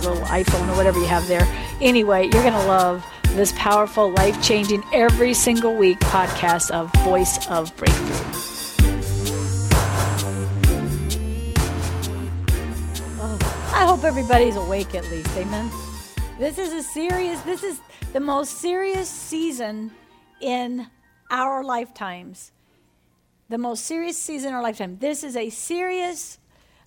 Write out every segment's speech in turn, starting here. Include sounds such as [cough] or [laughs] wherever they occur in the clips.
little iPhone or whatever you have there. Anyway, you're going to love this powerful, life changing, every single week podcast of Voice of Breakthrough. Oh, I hope everybody's awake at least. Amen. This is a serious, this is the most serious season in our lifetimes. The most serious season in our lifetime. This is a serious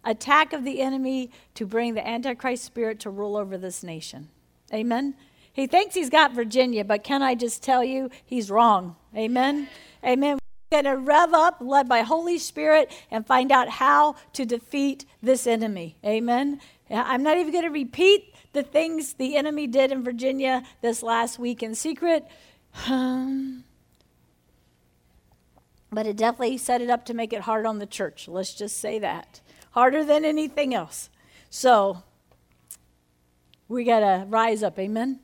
attack of the enemy to bring the Antichrist spirit to rule over this nation. Amen. He thinks he's got Virginia, but can I just tell you, he's wrong. Amen. Amen. We're going to rev up, led by Holy Spirit, and find out how to defeat this enemy. Amen. I'm not even going to repeat the things the enemy did in Virginia this last week in secret. Um, but it definitely set it up to make it hard on the church. Let's just say that. Harder than anything else. So we got to rise up. Amen.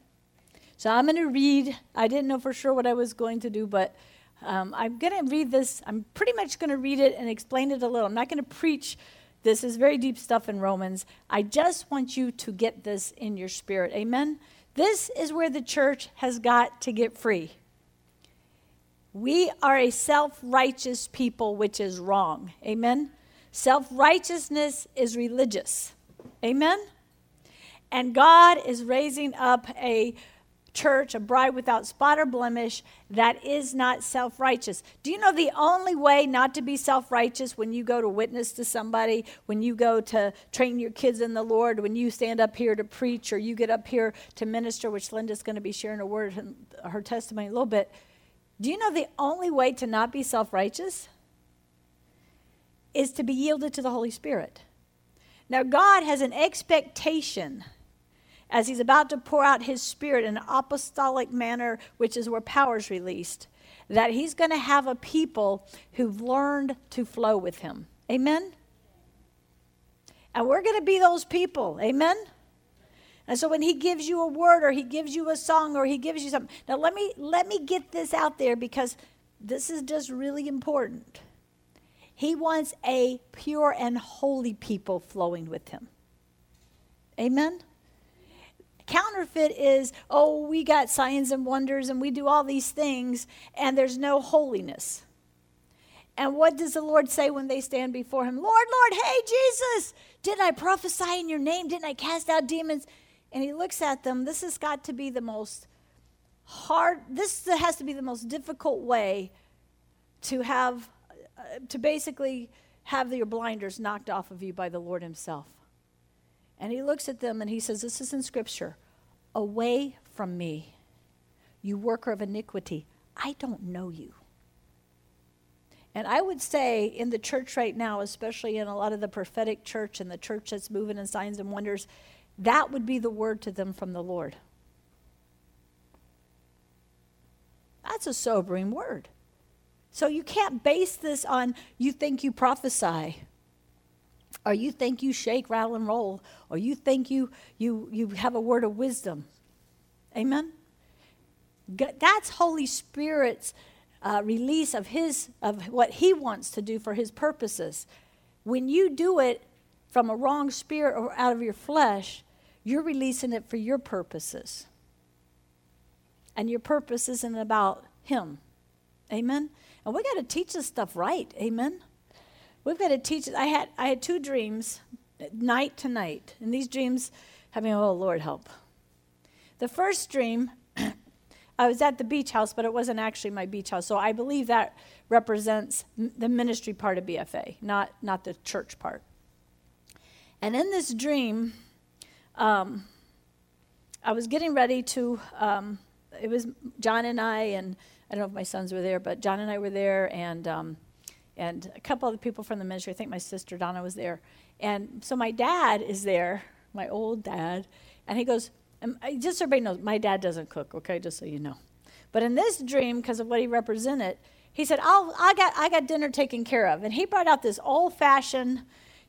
So I'm going to read. I didn't know for sure what I was going to do, but um, I'm going to read this. I'm pretty much going to read it and explain it a little. I'm not going to preach this is very deep stuff in Romans. I just want you to get this in your spirit. Amen? This is where the church has got to get free. We are a self righteous people, which is wrong. Amen? Self righteousness is religious. Amen? And God is raising up a church, a bride without spot or blemish, that is not self righteous. Do you know the only way not to be self righteous when you go to witness to somebody, when you go to train your kids in the Lord, when you stand up here to preach or you get up here to minister, which Linda's going to be sharing a word, and her testimony a little bit. Do you know the only way to not be self righteous is to be yielded to the Holy Spirit? Now, God has an expectation as he's about to pour out his spirit in an apostolic manner, which is where power is released, that he's going to have a people who've learned to flow with him. Amen? And we're going to be those people. Amen? And so when he gives you a word or he gives you a song or he gives you something. Now let me let me get this out there because this is just really important. He wants a pure and holy people flowing with him. Amen. Counterfeit is, oh, we got signs and wonders and we do all these things and there's no holiness. And what does the Lord say when they stand before him? Lord, Lord, hey, Jesus, didn't I prophesy in your name? Didn't I cast out demons? And he looks at them. This has got to be the most hard, this has to be the most difficult way to have, Uh, to basically have your blinders knocked off of you by the Lord himself. And he looks at them and he says, This is in Scripture. Away from me, you worker of iniquity. I don't know you. And I would say in the church right now, especially in a lot of the prophetic church and the church that's moving in signs and wonders, that would be the word to them from the Lord. That's a sobering word. So you can't base this on you think you prophesy or you think you shake, rattle, and roll, or you think you, you, you have a word of wisdom. Amen? That's Holy Spirit's uh, release of his of what he wants to do for his purposes. When you do it from a wrong spirit or out of your flesh, you're releasing it for your purposes. And your purpose isn't about him. Amen? And we got to teach this stuff right. Amen? We've got to teach. I had I had two dreams, night to night, and these dreams have me. Oh Lord, help! The first dream, [clears throat] I was at the beach house, but it wasn't actually my beach house. So I believe that represents the ministry part of BFA, not not the church part. And in this dream, um, I was getting ready to. Um, it was John and I, and I don't know if my sons were there, but John and I were there, and um, and a couple other people from the ministry. I think my sister Donna was there. And so my dad is there, my old dad, and he goes, And just so everybody knows, my dad doesn't cook, okay, just so you know. But in this dream, because of what he represented, he said, I'll, I, got, I got dinner taken care of. And he brought out this old fashioned,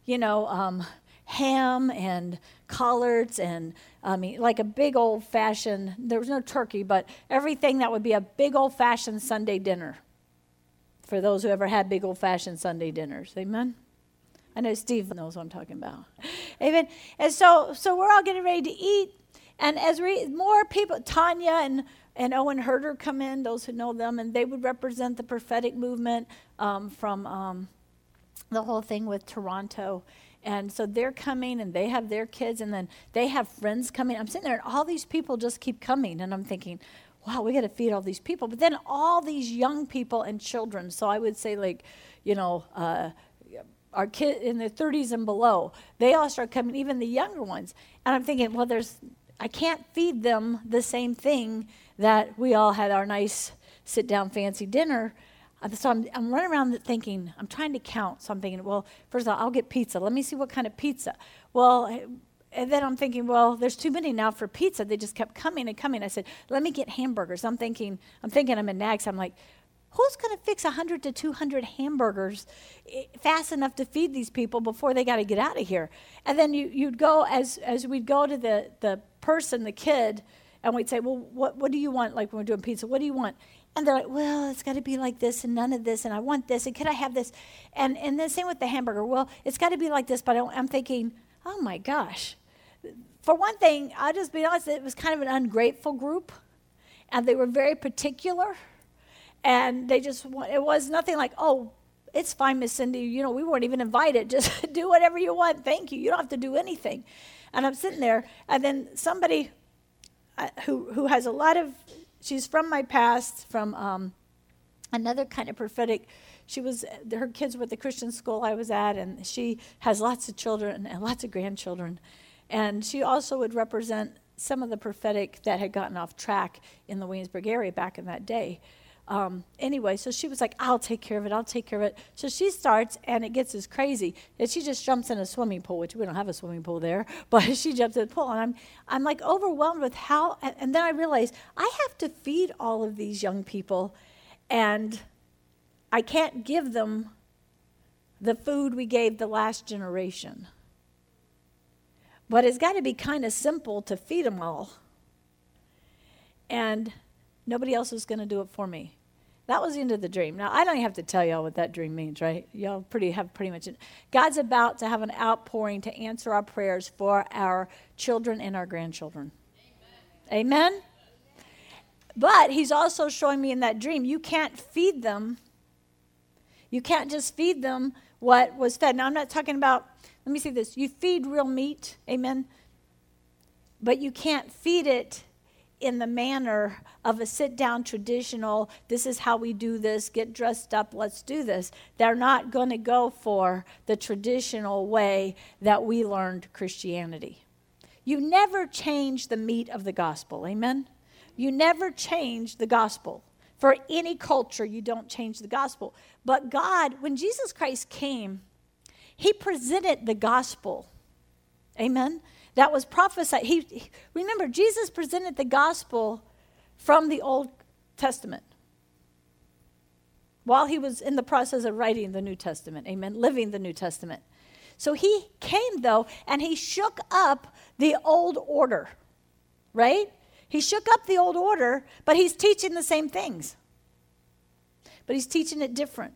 you know, um, ham and collards and I mean, like a big old fashioned, there was no turkey, but everything that would be a big old fashioned Sunday dinner for those who ever had big old fashioned Sunday dinners. Amen? I know Steve knows what I'm talking about. Amen. And so, so we're all getting ready to eat. And as we, more people, Tanya and, and Owen Herder come in, those who know them, and they would represent the prophetic movement um, from um, the whole thing with Toronto. And so they're coming and they have their kids, and then they have friends coming. I'm sitting there, and all these people just keep coming. And I'm thinking, wow, we got to feed all these people. But then all these young people and children. So I would say, like, you know, uh, our kids in their 30s and below, they all start coming, even the younger ones. And I'm thinking, well, there's, I can't feed them the same thing that we all had our nice sit down fancy dinner. So I'm, I'm running around thinking, I'm trying to count. So I'm thinking, well, first of all, I'll get pizza. Let me see what kind of pizza. Well, and then I'm thinking, well, there's too many now for pizza. They just kept coming and coming. I said, let me get hamburgers. I'm thinking, I'm thinking I'm in Nags. I'm like, who's going to fix 100 to 200 hamburgers eh, fast enough to feed these people before they got to get out of here? And then you, you'd go, as, as we'd go to the, the person, the kid, and we'd say, well, what, what do you want? Like when we're doing pizza, what do you want? And they're like, well, it's got to be like this and none of this, and I want this, and could I have this? And, and the same with the hamburger. Well, it's got to be like this, but I, I'm thinking, oh my gosh. For one thing, I'll just be honest, it was kind of an ungrateful group, and they were very particular. And they just, it was nothing like, oh, it's fine, Miss Cindy. You know, we weren't even invited. [laughs] Just do whatever you want. Thank you. You don't have to do anything. And I'm sitting there, and then somebody uh, who who has a lot of, she's from my past, from um, another kind of prophetic. She was her kids were at the Christian school I was at, and she has lots of children and lots of grandchildren, and she also would represent some of the prophetic that had gotten off track in the Williamsburg area back in that day. Um, anyway, so she was like, I'll take care of it, I'll take care of it. So she starts, and it gets as crazy that she just jumps in a swimming pool, which we don't have a swimming pool there, [laughs] but she jumps in the pool, and I'm, I'm like overwhelmed with how, and, and then I realize I have to feed all of these young people, and I can't give them the food we gave the last generation. But it's got to be kind of simple to feed them all. And nobody else is going to do it for me. That was the end of the dream. Now I don't have to tell y'all what that dream means, right? Y'all pretty have pretty much. It. God's about to have an outpouring to answer our prayers for our children and our grandchildren. Amen. Amen? But He's also showing me in that dream you can't feed them. You can't just feed them what was fed. Now I'm not talking about. Let me say this: you feed real meat, amen. But you can't feed it in the manner of a sit down traditional, this is how we do this, get dressed up, let's do this. They're not going to go for the traditional way that we learned Christianity. You never change the meat of the gospel, amen? You never change the gospel. For any culture, you don't change the gospel. But God, when Jesus Christ came, He presented the gospel. Amen? That was prophesied. He, he, remember, Jesus presented the gospel from the Old Testament while he was in the process of writing the New Testament. Amen. Living the New Testament. So he came, though, and he shook up the old order, right? He shook up the old order, but he's teaching the same things. But he's teaching it different.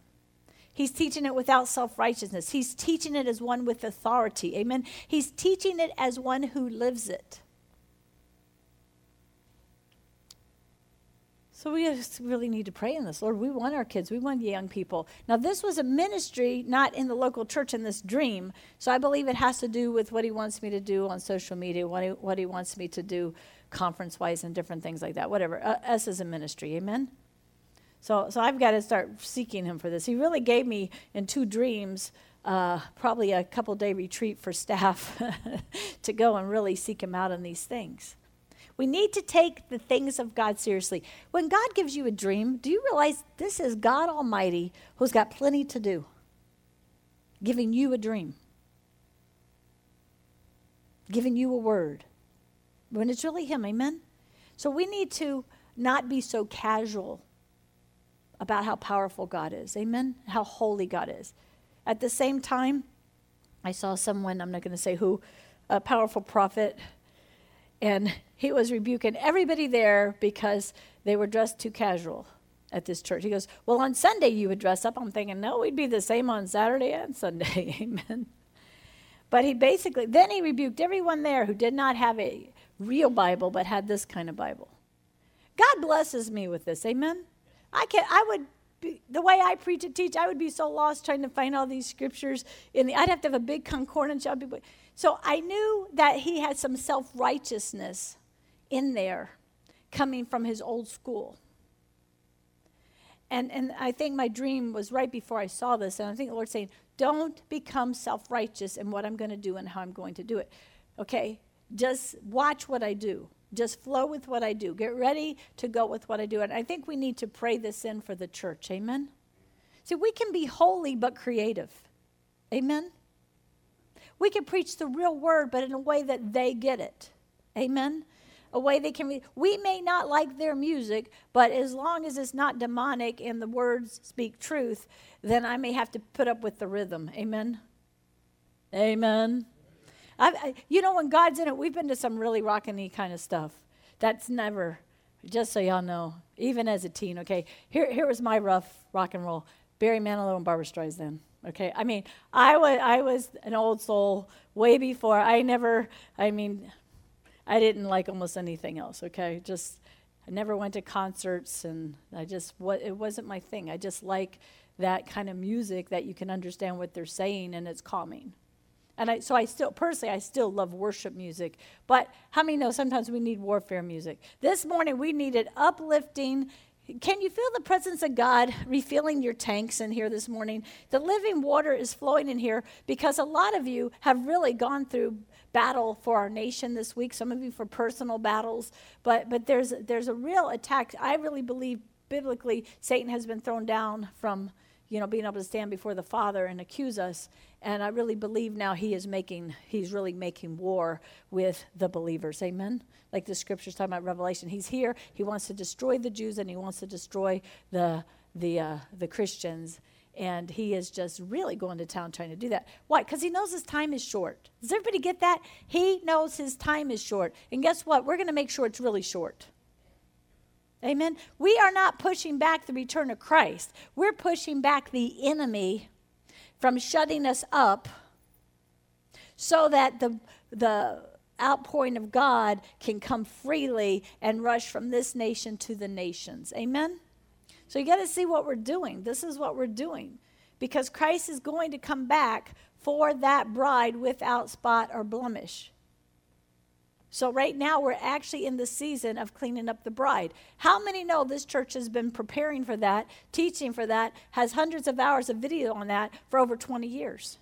He's teaching it without self righteousness. He's teaching it as one with authority. Amen. He's teaching it as one who lives it. So we really need to pray in this. Lord, we want our kids, we want the young people. Now, this was a ministry not in the local church in this dream. So I believe it has to do with what he wants me to do on social media, what he, what he wants me to do conference wise, and different things like that. Whatever. Uh, us as a ministry. Amen. So, so I've got to start seeking him for this. He really gave me in two dreams uh, probably a couple day retreat for staff [laughs] to go and really seek him out on these things. We need to take the things of God seriously. When God gives you a dream, do you realize this is God Almighty who's got plenty to do? Giving you a dream, giving you a word. when it's really Him. Amen? So we need to not be so casual about how powerful God is. Amen? How holy God is. At the same time, I saw someone, I'm not going to say who, a powerful prophet, and he was rebuking everybody there because they were dressed too casual at this church. He goes, Well, on Sunday you would dress up. I'm thinking, No, we'd be the same on Saturday and Sunday. [laughs] Amen. But he basically, then he rebuked everyone there who did not have a real Bible but had this kind of Bible. God blesses me with this. Amen. I can I would be, the way I preach and teach, I would be so lost trying to find all these scriptures in the I'd have to have a big concordance. So I knew that he had some self-righteousness in there coming from his old school. And, and I think my dream was right before I saw this. And I think the Lord's saying, don't become self righteous in what I'm going to do and how I'm going to do it. Okay? Just watch what I do. Just flow with what I do. Get ready to go with what I do. And I think we need to pray this in for the church. Amen? See, we can be holy but creative. Amen? We can preach the real word, but in a way that they get it. Amen? A way they can. We may not like their music, but as long as it's not demonic and the words speak truth, then I may have to put up with the rhythm. Amen? Amen. I, you know, when God's in it, we've been to some really rockin' kind of stuff. That's never, just so y'all know, even as a teen, okay? Here, here was my rough rock and roll Barry Manilow and Barbra Streisand. Okay, I mean, I was I was an old soul way before. I never, I mean, I didn't like almost anything else. Okay, just I never went to concerts, and I just what it wasn't my thing. I just like that kind of music that you can understand what they're saying and it's calming. And I, so I still, personally, I still love worship music. But how many know sometimes we need warfare music? This morning we needed uplifting. Can you feel the presence of God refilling your tanks in here this morning? The living water is flowing in here because a lot of you have really gone through battle for our nation this week. Some of you for personal battles, but but there's there's a real attack. I really believe biblically Satan has been thrown down from you know, being able to stand before the Father and accuse us. And I really believe now he is making, he's really making war with the believers. Amen? Like the scriptures talking about Revelation. He's here. He wants to destroy the Jews and he wants to destroy the, the, uh, the Christians. And he is just really going to town trying to do that. Why? Because he knows his time is short. Does everybody get that? He knows his time is short. And guess what? We're going to make sure it's really short. Amen. We are not pushing back the return of Christ. We're pushing back the enemy from shutting us up so that the, the outpouring of God can come freely and rush from this nation to the nations. Amen. So you got to see what we're doing. This is what we're doing because Christ is going to come back for that bride without spot or blemish. So, right now, we're actually in the season of cleaning up the bride. How many know this church has been preparing for that, teaching for that, has hundreds of hours of video on that for over 20 years?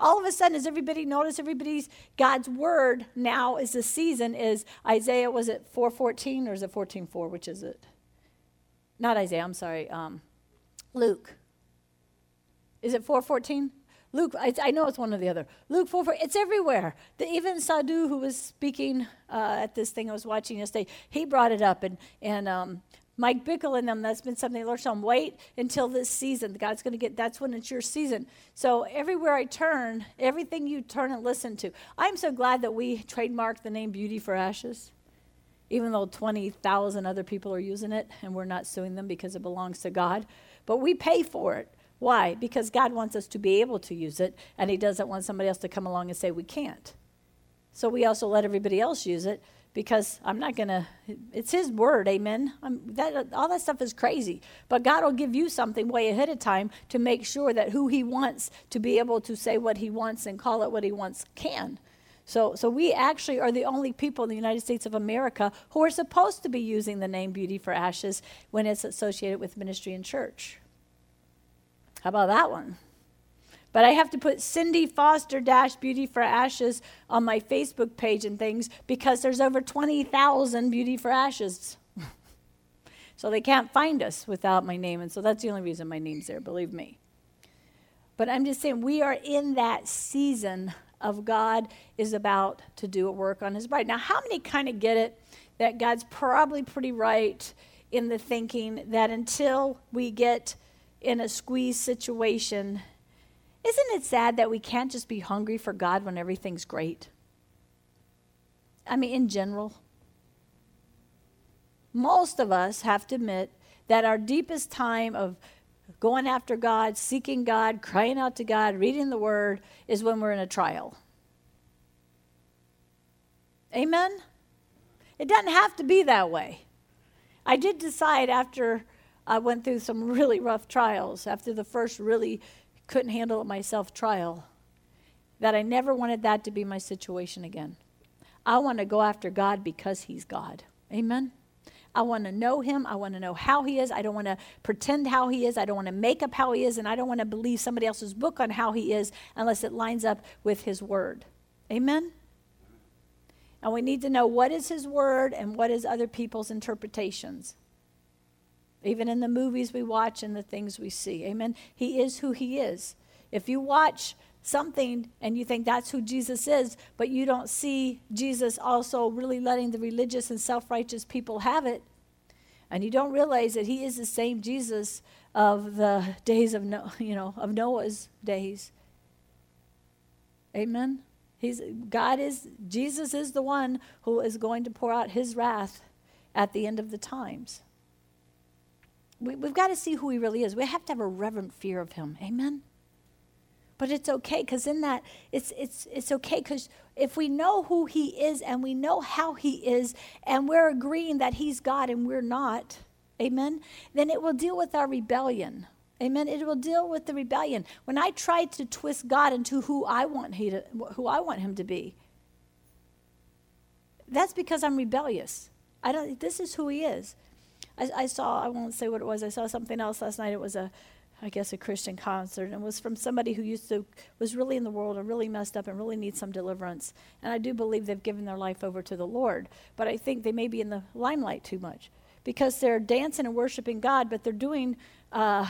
All of a sudden, does everybody notice everybody's God's word now is the season is Isaiah, was it 414 or is it 14.4? Which is it? Not Isaiah, I'm sorry. Um, Luke. Is it 414? Luke, I, I, know it's one or the other. Luke 4, 4 it's everywhere. The, even Sadhu, who was speaking uh, at this thing I was watching yesterday, he brought it up. And, and um, Mike Bickle and them, that's been something they learned on. Wait until this season. God's going to get, that's when it's your season. So everywhere I turn, everything you turn and listen to. I'm so glad that we trademarked the name Beauty for Ashes even though 20,000 other people are using it and we're not suing them because it belongs to God. But we pay for it. Why? Because God wants us to be able to use it, and He doesn't want somebody else to come along and say we can't. So we also let everybody else use it because I'm not going to, it's His word, amen. That, all that stuff is crazy. But God will give you something way ahead of time to make sure that who He wants to be able to say what He wants and call it what He wants can. So, so we actually are the only people in the United States of America who are supposed to be using the name Beauty for Ashes when it's associated with ministry and church. How about that one? But I have to put Cindy Foster Dash Beauty for Ashes on my Facebook page and things because there's over 20,000 Beauty for Ashes. [laughs] so they can't find us without my name. And so that's the only reason my name's there, believe me. But I'm just saying, we are in that season of God is about to do a work on his bride. Now, how many kind of get it that God's probably pretty right in the thinking that until we get in a squeeze situation, isn't it sad that we can't just be hungry for God when everything's great? I mean, in general. Most of us have to admit that our deepest time of going after God, seeking God, crying out to God, reading the Word is when we're in a trial. Amen? It doesn't have to be that way. I did decide after I went through some [laughs] really rough trials, after the first really couldn't handle it myself trial, that I never wanted that to be my situation again. I want to go after God because He's God. Amen? I want to know him. I want to know how he is. I don't want to pretend how he is. I don't want to make up how he is. And I don't want to believe somebody else's book on how he is unless it lines up with his word. Amen? And we need to know what is his word and what is other people's interpretations. Even in the movies we watch and the things we see. Amen? He is who he is. If you watch something and you think that's who Jesus is, but you don't see Jesus also really letting the religious and self righteous people have it, and you don't realize that he is the same Jesus of the days of no, [laughs] you know of Noah's days. Amen. He's God is Jesus is the one who is going to pour out his wrath at the end of the times. We, we've got to see who he really is. We have to have a reverent fear of him. Amen. But it's okay because in that, it's, it's, it's okay because if we know who He is and we know how He is and we're agreeing that He's God and we're not, amen, then it will deal with our rebellion. Amen. It will deal with the rebellion. When I try to twist God into who I want he to, who I want him to be, that's because I'm rebellious. I don't. This is who he is. I, I, saw. I won't say what it was. I saw something else last night. It was a I guess, a Christian concert, and it was from somebody who used to was really in the world and really messed up and really needs some deliverance. And I do believe they've given their life over to the Lord, but I think they may be in the limelight too much because they're dancing and worshiping God, but they're doing uh,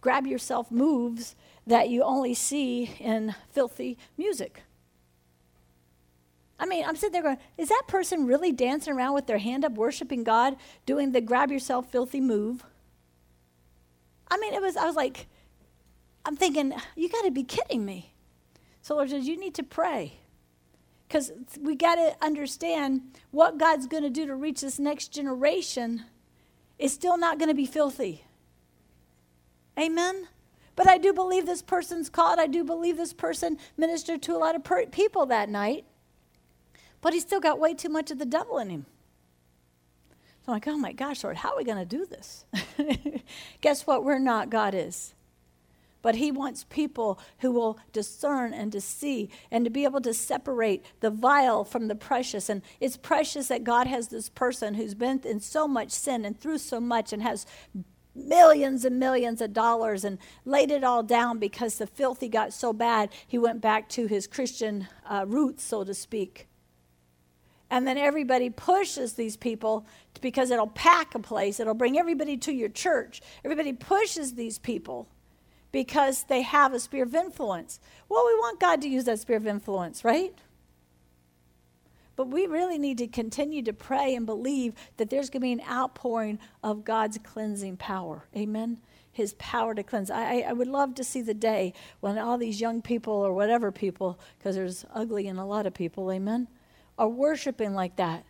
grab yourself moves that you only see in filthy music. I mean, I'm sitting there going, is that person really dancing around with their hand up, worshiping God, doing the grab yourself filthy move? I mean, it was, I was like, I'm thinking, you got to be kidding me. So Lord says, you need to pray. Because we got to understand what God's going to do to reach this next generation is still not going to be filthy. Amen? But I do believe this person's called. I do believe this person ministered to a lot of per- people that night. But he still got way too much of the devil in him. So I'm like, oh my gosh, Lord, how are we going to do this? [laughs] Guess what? We're not, God is. But He wants people who will discern and to see and to be able to separate the vile from the precious. And it's precious that God has this person who's been in so much sin and through so much and has millions and millions of dollars and laid it all down because the filthy got so bad, he went back to his Christian uh, roots, so to speak. And then everybody pushes these people because it'll pack a place, it'll bring everybody to your church. Everybody pushes these people because they have a sphere of influence. Well, we want God to use that sphere of influence, right? But we really need to continue to pray and believe that there's going to be an outpouring of God's cleansing power. Amen? His power to cleanse. I, I would love to see the day when all these young people or whatever people, because there's ugly in a lot of people, amen, are worshiping like that.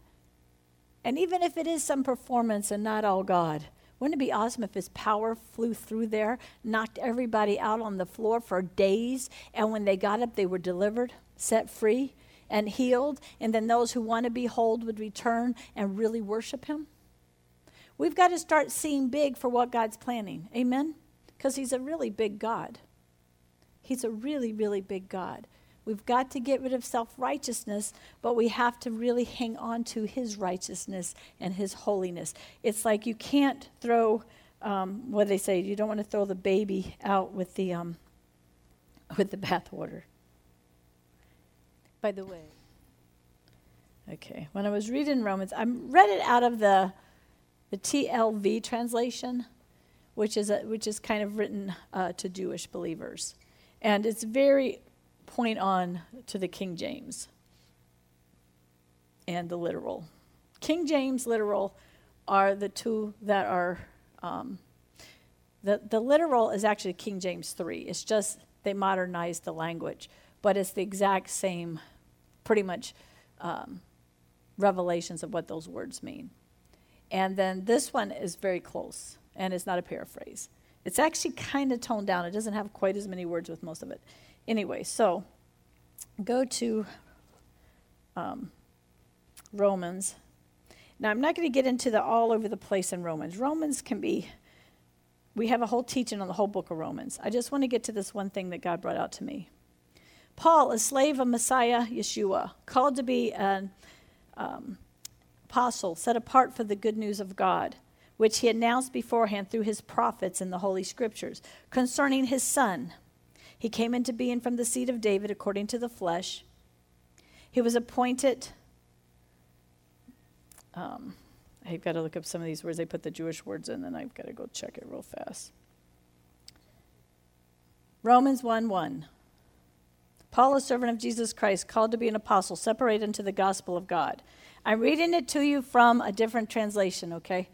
And even if it is some performance and not all God, wouldn't it be awesome if his power flew through there, knocked everybody out on the floor for days, and when they got up, they were delivered, set free, and healed, and then those who want to be whole would return and really worship him? We've got to start seeing big for what God's planning. Amen? Because he's a really big God. He's a really, really big God. We've got to get rid of self righteousness, but we have to really hang on to His righteousness and His holiness. It's like you can't throw, um, what they say, you don't want to throw the baby out with the, um, with the bathwater. By the way, okay, when I was reading Romans, I read it out of the, the TLV translation, which is, a, which is kind of written uh, to Jewish believers. And it's very point on to the King James and the literal. King James literal are the two that are. Um, the, the literal is actually King James 3. It's just they modernized the language, but it's the exact same, pretty much, um, revelations of what those words mean. And then this one is very close, and it's not a paraphrase. It's actually kind of toned down. It doesn't have quite as many words with most of it. Anyway, so go to um, Romans. Now, I'm not going to get into the all over the place in Romans. Romans can be, we have a whole teaching on the whole book of Romans. I just want to get to this one thing that God brought out to me. Paul, a slave of Messiah Yeshua, called to be an um, apostle, set apart for the good news of God, which he announced beforehand through his prophets in the Holy Scriptures, concerning his Son. He came into being from the seed of David according to the flesh. He was appointed um, I've got to look up some of these words. They put the Jewish words in, and I've got to go check it real fast. Romans 1 1. Paul, a servant of Jesus Christ, called to be an apostle, separated into the gospel of God. I'm reading it to you from a different translation, okay?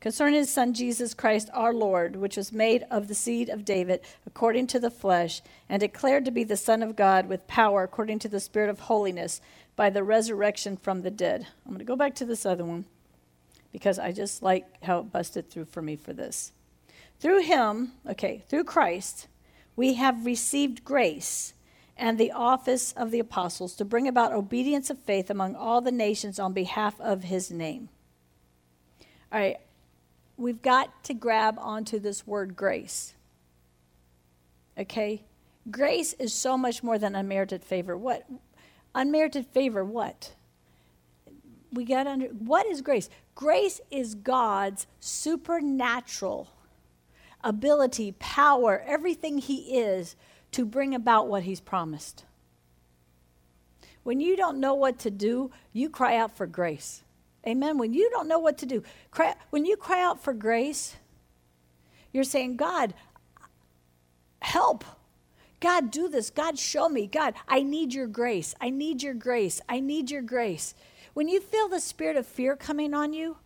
Concerning his Son Jesus Christ our Lord, which was made of the seed of David according to the flesh, and declared to be the Son of God with power according to the Spirit of holiness by the resurrection from the dead. I'm going to go back to this other one because I just like how it busted through for me for this. Through him, okay, through Christ, we have received grace and the office of the apostles to bring about obedience of faith among all the nations on behalf of his name. All right, we've got to grab onto this word grace. Okay? Grace is so much more than unmerited favor. What? Unmerited favor, what? We got under what is grace? Grace is God's supernatural ability, power, everything He is to bring about what He's promised. When you don't know what to do, you cry out for grace. Amen. When you don't know what to do, cry, when you cry out for grace, you're saying, God, help. God, do this. God, show me. God, I need your grace. I need your grace. I need your grace. When you feel the spirit of fear coming on you,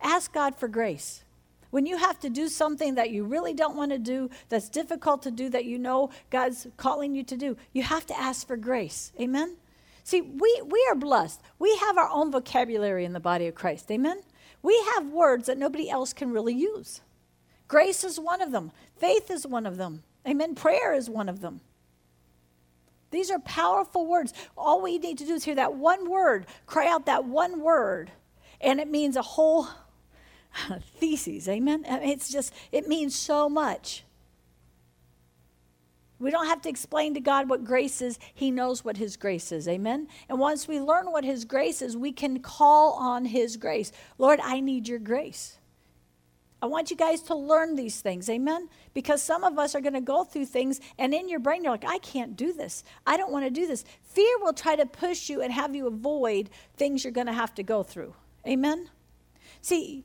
ask God for grace. When you have to do something that you really don't want to do, that's difficult to do, that you know God's calling you to do, you have to ask for grace. Amen? See, we, we are blessed. We have our own vocabulary in the body of Christ. Amen? We have words that nobody else can really use. Grace is one of them, faith is one of them. Amen? Prayer is one of them. These are powerful words. All we need to do is hear that one word, cry out that one word, and it means a whole [laughs] thesis. Amen? It's just, it means so much. We don't have to explain to God what grace is. He knows what His grace is. Amen? And once we learn what His grace is, we can call on His grace. Lord, I need your grace. I want you guys to learn these things. Amen? Because some of us are going to go through things, and in your brain, you're like, I can't do this. I don't want to do this. Fear will try to push you and have you avoid things you're going to have to go through. Amen? See,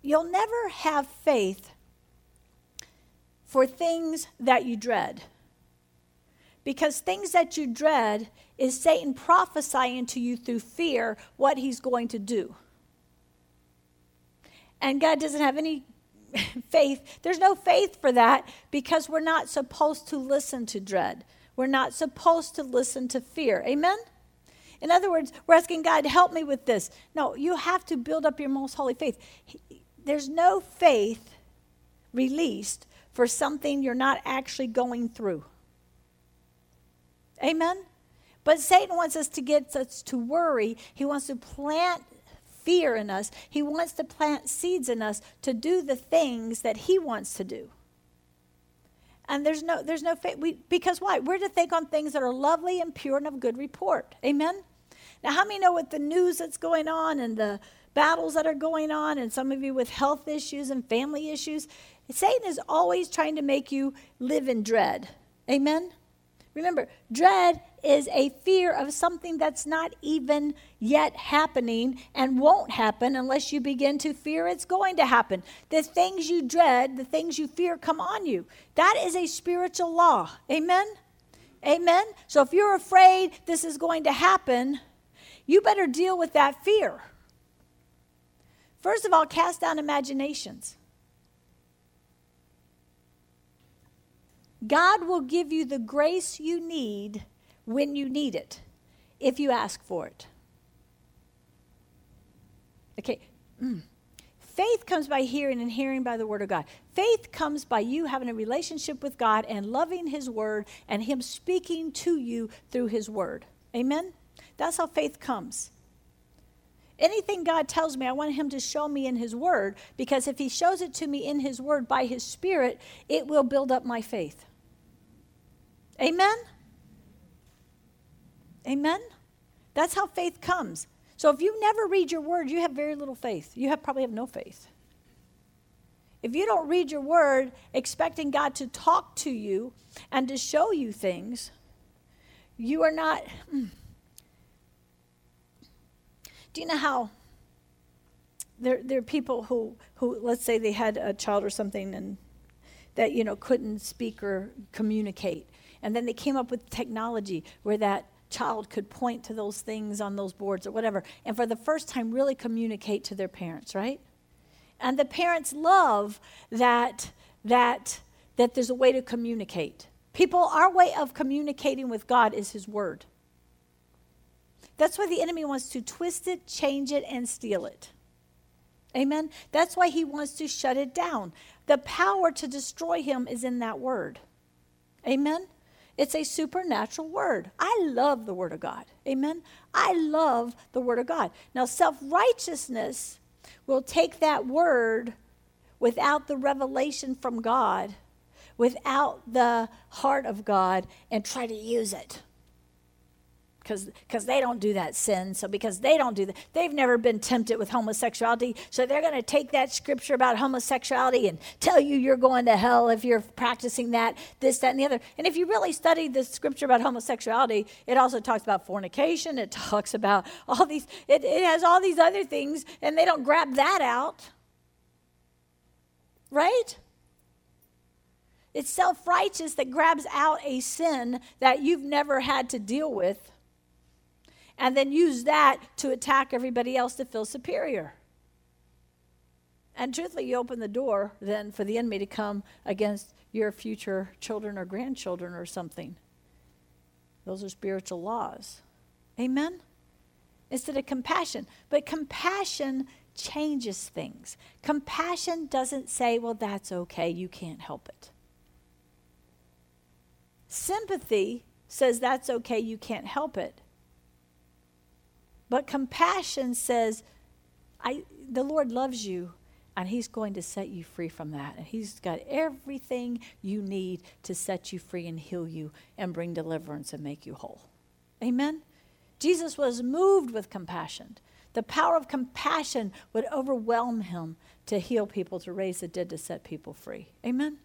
you'll never have faith for things that you dread. Because things that you dread is Satan prophesying to you through fear what he's going to do. And God doesn't have any [laughs] faith. There's no faith for that because we're not supposed to listen to dread. We're not supposed to listen to fear. Amen? In other words, we're asking God, to help me with this. No, you have to build up your most holy faith. There's no faith released for something you're not actually going through. Amen? But Satan wants us to get us to worry. He wants to plant fear in us. He wants to plant seeds in us to do the things that he wants to do. And there's no there's no faith we because why? We're to think on things that are lovely and pure and of good report. Amen. Now, how many know with the news that's going on and the battles that are going on, and some of you with health issues and family issues, Satan is always trying to make you live in dread. Amen? Remember, dread is a fear of something that's not even yet happening and won't happen unless you begin to fear it's going to happen. The things you dread, the things you fear come on you. That is a spiritual law. Amen? Amen? So if you're afraid this is going to happen, you better deal with that fear. First of all, cast down imaginations. God will give you the grace you need when you need it, if you ask for it. Okay. Mm. Faith comes by hearing and hearing by the word of God. Faith comes by you having a relationship with God and loving his word and him speaking to you through his word. Amen? That's how faith comes. Anything God tells me, I want him to show me in his word because if he shows it to me in his word by his spirit, it will build up my faith. Amen? Amen? That's how faith comes. So if you never read your word, you have very little faith. You have probably have no faith. If you don't read your word expecting God to talk to you and to show you things, you are not. Mm. Do you know how there, there are people who, who, let's say they had a child or something and that, you know, couldn't speak or communicate. And then they came up with technology where that child could point to those things on those boards or whatever, and for the first time really communicate to their parents, right? And the parents love that that that there's a way to communicate. People, our way of communicating with God is His Word. That's why the enemy wants to twist it, change it, and steal it. Amen? That's why he wants to shut it down. The power to destroy him is in that word. Amen? It's a supernatural word. I love the word of God. Amen. I love the word of God. Now, self righteousness will take that word without the revelation from God, without the heart of God, and try to use it because they don't do that sin. So because they don't do that, they've never been tempted with homosexuality. So they're going to take that scripture about homosexuality and tell you you're going to hell if you're practicing that, this, that, and the other. And if you really study the scripture about homosexuality, it also talks about fornication. It talks about all these. It, it has all these other things, and they don't grab that out, right? It's self righteous that grabs out a sin that you've never had to deal with and then use that to attack everybody else to feel superior. And truthfully, you open the door then for the enemy to come against your future children or grandchildren or something. Those are spiritual laws. Amen? Instead of compassion. But compassion changes things. Compassion doesn't say, well, that's okay, you can't help it. Sympathy says, that's okay, you can't help it. But compassion says, I, the Lord loves you and He's going to set you free from that. And He's got everything you need to set you free and heal you and bring deliverance and make you whole. Amen? Jesus was moved with compassion. The power of compassion would overwhelm him to heal people, to raise the dead, to set people free. Amen?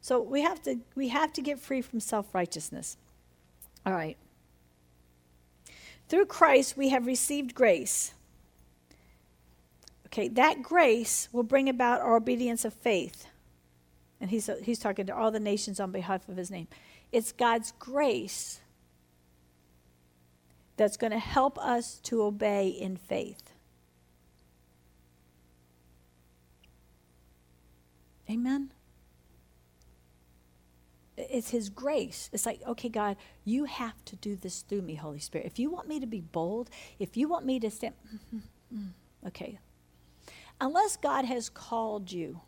So we have to, we have to get free from self righteousness. All right. Through Christ, we have received grace. Okay, that grace will bring about our obedience of faith. And he's, he's talking to all the nations on behalf of his name. It's God's grace that's going to help us to obey in faith. Amen it's his grace. It's like, okay, God, you have to do this through me, Holy Spirit. If you want me to be bold, if you want me to stand, mm, mm, mm, okay. Unless God has called you,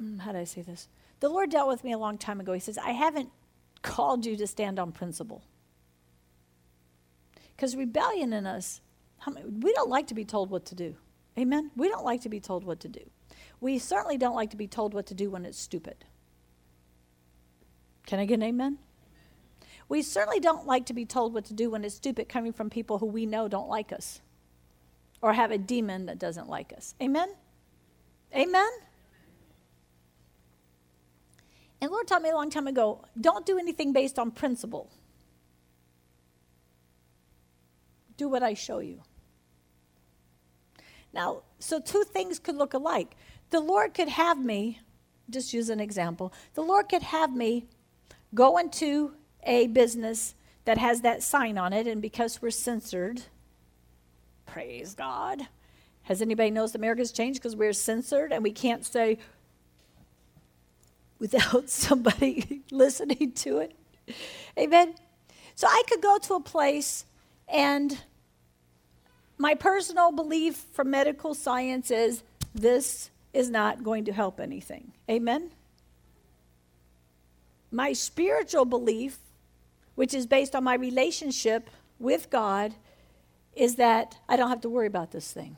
mm, how do I say this? The Lord dealt with me a long time ago. He says, I haven't called you to stand on principle. Because rebellion in us, we don't like to be told what to do. Amen? We don't like to be told what to do. We certainly don't like to be told what to do when it's stupid. Can I get an amen? We certainly don't like to be told what to do when it's stupid coming from people who we know don't like us or have a demon that doesn't like us. Amen? Amen? And Lord taught me a long time ago don't do anything based on principle. Do what I show you. Now, so two things could look alike. The Lord could have me, just use an example, the Lord could have me go into a business that has that sign on it, and because we're censored, praise God. Has anybody noticed America's changed because we're censored and we can't say [laughs] without [laughs] somebody [laughs] listening to it? Amen. So I could go to a place and my personal belief from medical science is this is not going to help anything. Amen? My spiritual belief, which is based on my relationship with God, is that I don't have to worry about this thing.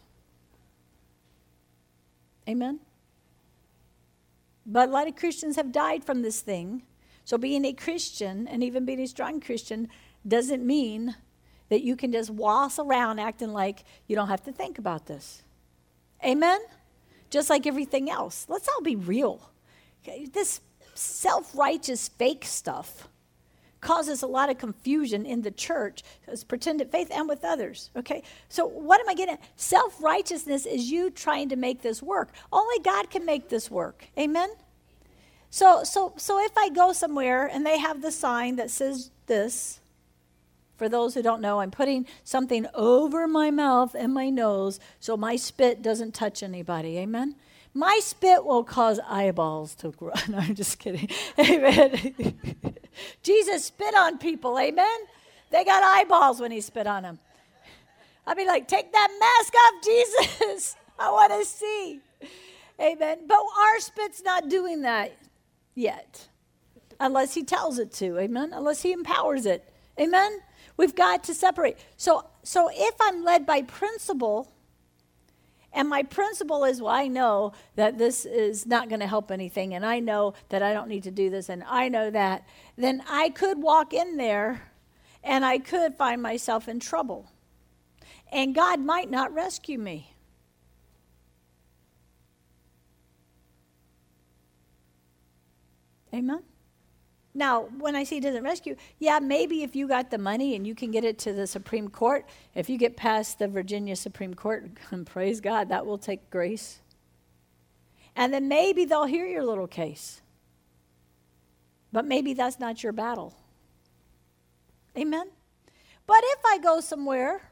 Amen? But a lot of Christians have died from this thing. So being a Christian and even being a strong Christian doesn't mean that you can just waltz around acting like you don't have to think about this. Amen? Just like everything else. Let's all be real. This self righteous fake stuff causes a lot of confusion in the church as pretended faith and with others okay so what am i getting self-righteousness is you trying to make this work only god can make this work amen so so so if i go somewhere and they have the sign that says this for those who don't know, I'm putting something over my mouth and my nose so my spit doesn't touch anybody. Amen? My spit will cause eyeballs to grow. [laughs] No, I'm just kidding. [laughs] Amen. Jesus spit on people. Amen? They got eyeballs when he spit on them. I'd be like, take that mask off, [laughs] Jesus. I want to see. Amen. But our spit's not doing that yet, unless he tells it to. Amen. Unless he empowers it. Amen. We've got to separate. So, so if I'm led by principle, and my principle is, well, I know that this is not going to help anything, and I know that I don't need to do this, and I know that, then I could walk in there and I could find myself in trouble. And God might not rescue me. Amen? Now, when I say doesn't rescue, yeah, maybe if you got the money and you can get it to the Supreme Court, if you get past the Virginia Supreme Court, [laughs] praise God, that will take grace. And then maybe they'll hear your little case. But maybe that's not your battle. Amen? But if I go somewhere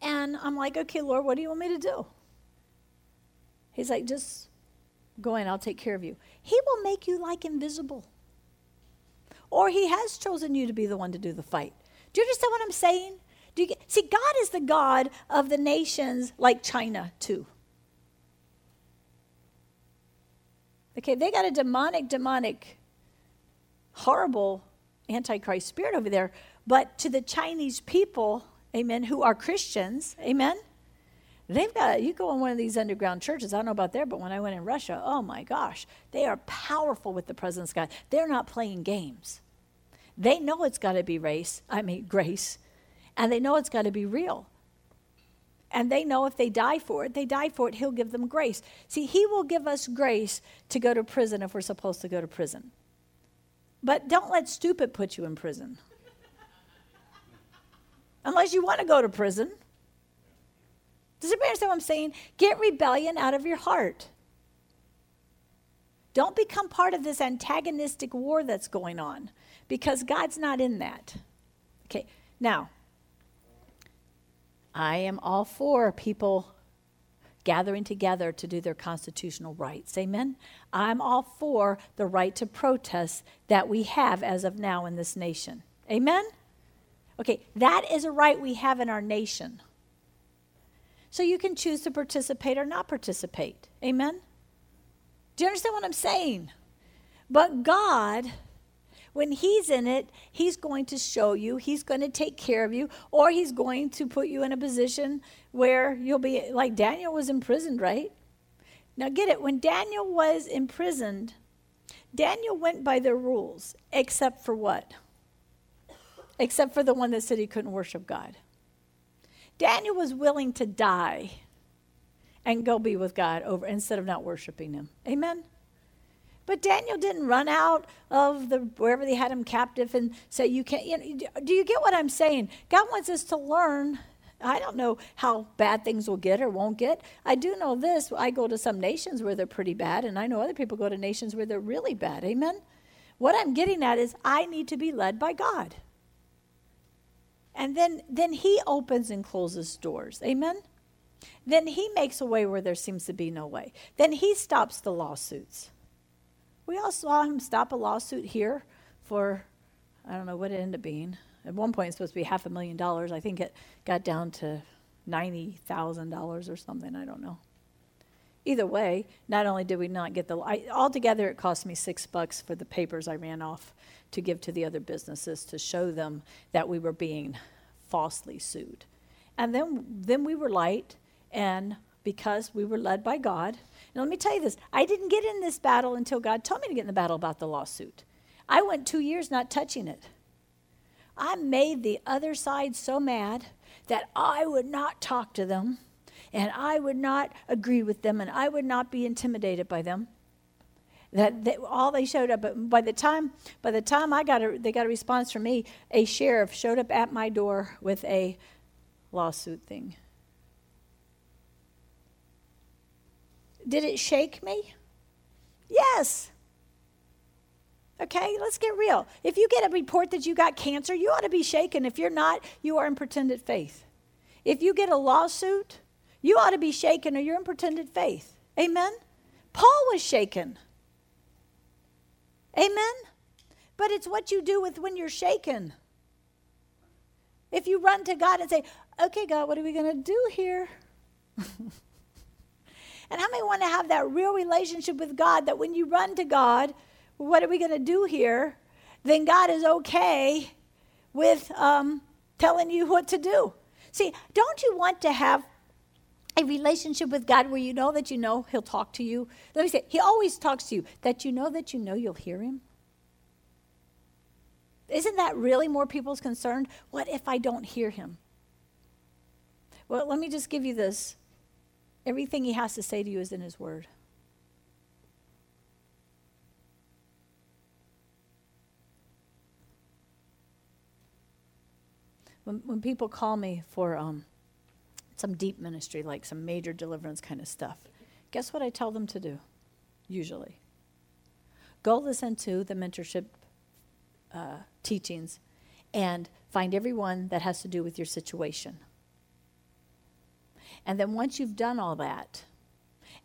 and I'm like, okay, Lord, what do you want me to do? He's like, just Go in, I'll take care of you. He will make you like invisible. Or he has chosen you to be the one to do the fight. Do you understand what I'm saying? Do you get, see, God is the God of the nations like China, too. Okay, they got a demonic, demonic, horrible antichrist spirit over there. But to the Chinese people, amen, who are Christians, amen, They've got, you go in one of these underground churches, I don't know about there, but when I went in Russia, oh my gosh, they are powerful with the presence of God. They're not playing games. They know it's got to be race, I mean, [laughs] grace, and they know it's got to be real. And they know if they die for it, they die for it, He'll give them grace. See, He will give us grace to go to prison if we're supposed to go to prison. But don't let stupid put you in prison. Unless you want to go to prison. Does anybody understand what I'm saying? Get rebellion out of your heart. Don't become part of this antagonistic war that's going on because God's not in that. Okay, now, I am all for people gathering together to do their constitutional rights. Amen? I'm all for the right to protest that we have as of now in this nation. Amen? Okay, that is a right we have in our nation. So you can choose to participate or not participate. Amen? Do you understand what I'm saying? But God, when He's in it, He's going to show you, He's going to take care of you, or He's going to put you in a position where you'll be like Daniel was imprisoned, right? Now get it, when Daniel was imprisoned, Daniel went by the rules, except for what? Except for the one that said he couldn't worship God. Daniel was willing to die and go be with God over instead of not worshiping him. Amen. But Daniel didn't run out of the wherever they had him captive and say, "You can't." You know, do you get what I'm saying? God wants us to learn. I don't know how bad things will get or won't get. I do know this. I go to some nations where they're pretty bad, and I know other people go to nations where they're really bad. Amen. What I'm getting at is I need to be led by God. And then then he opens and closes doors. Amen. Then he makes a way where there seems to be no way. Then he stops the lawsuits. We all saw him stop a lawsuit here for, I don't know what it ended up being. At one point, it's supposed to be half a million dollars. I think it got down to $90,000 or something. I don't know. Either way, not only did we not get the, I, altogether it cost me six bucks for the papers I ran off to give to the other businesses to show them that we were being falsely sued. And then, then we were light, and because we were led by God. Now, let me tell you this I didn't get in this battle until God told me to get in the battle about the lawsuit. I went two years not touching it. I made the other side so mad that I would not talk to them and I would not agree with them and I would not be intimidated by them. That, that all they showed up, but by the time by the time I got a, they got a response from me, a sheriff showed up at my door with a lawsuit thing. Did it shake me? Yes. Okay, let's get real. If you get a report that you got cancer, you ought to be shaken. If you're not, you are in pretended faith. If you get a lawsuit, you ought to be shaken or you're in pretended faith. Amen? Paul was shaken. Amen? But it's what you do with when you're shaken. If you run to God and say, okay, God, what are we going to do here? [laughs] And how many want to have that real relationship with God that when you run to God, what are we going to do here? Then God is okay with um, telling you what to do. See, don't you want to have a relationship with God where you know that you know He'll talk to you? Let me say, He always talks to you, that you know that you know you'll hear Him. Isn't that really more people's concern? What if I don't hear Him? Well, let me just give you this Everything he has to say to you is in his word. When, when people call me for um, some deep ministry, like some major deliverance kind of stuff, guess what I tell them to do? Usually. Go listen to the mentorship uh, teachings and find everyone that has to do with your situation. And then once you've done all that,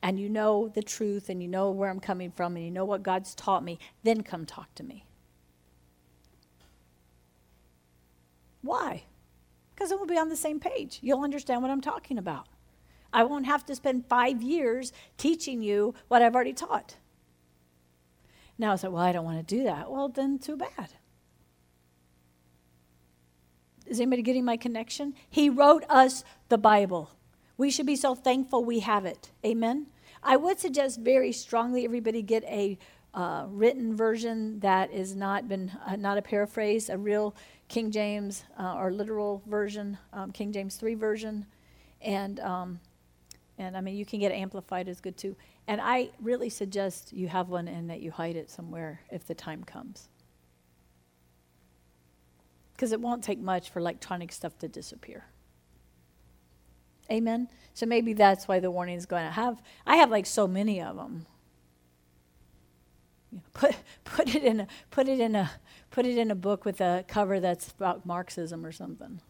and you know the truth, and you know where I'm coming from, and you know what God's taught me, then come talk to me. Why? Because then we'll be on the same page. You'll understand what I'm talking about. I won't have to spend five years teaching you what I've already taught. Now I say, well, I don't want to do that. Well, then too bad. Is anybody getting my connection? He wrote us the Bible. We should be so thankful we have it. Amen. I would suggest very strongly everybody get a uh, written version that is not been uh, not a paraphrase, a real King James uh, or literal version, um, King James three version, and um, and I mean you can get amplified is good too. And I really suggest you have one and that you hide it somewhere if the time comes, because it won't take much for electronic stuff to disappear. Amen. So maybe that's why the warning is going to have. I have like so many of them. Put put it in a put it in a put it in a book with a cover that's about Marxism or something.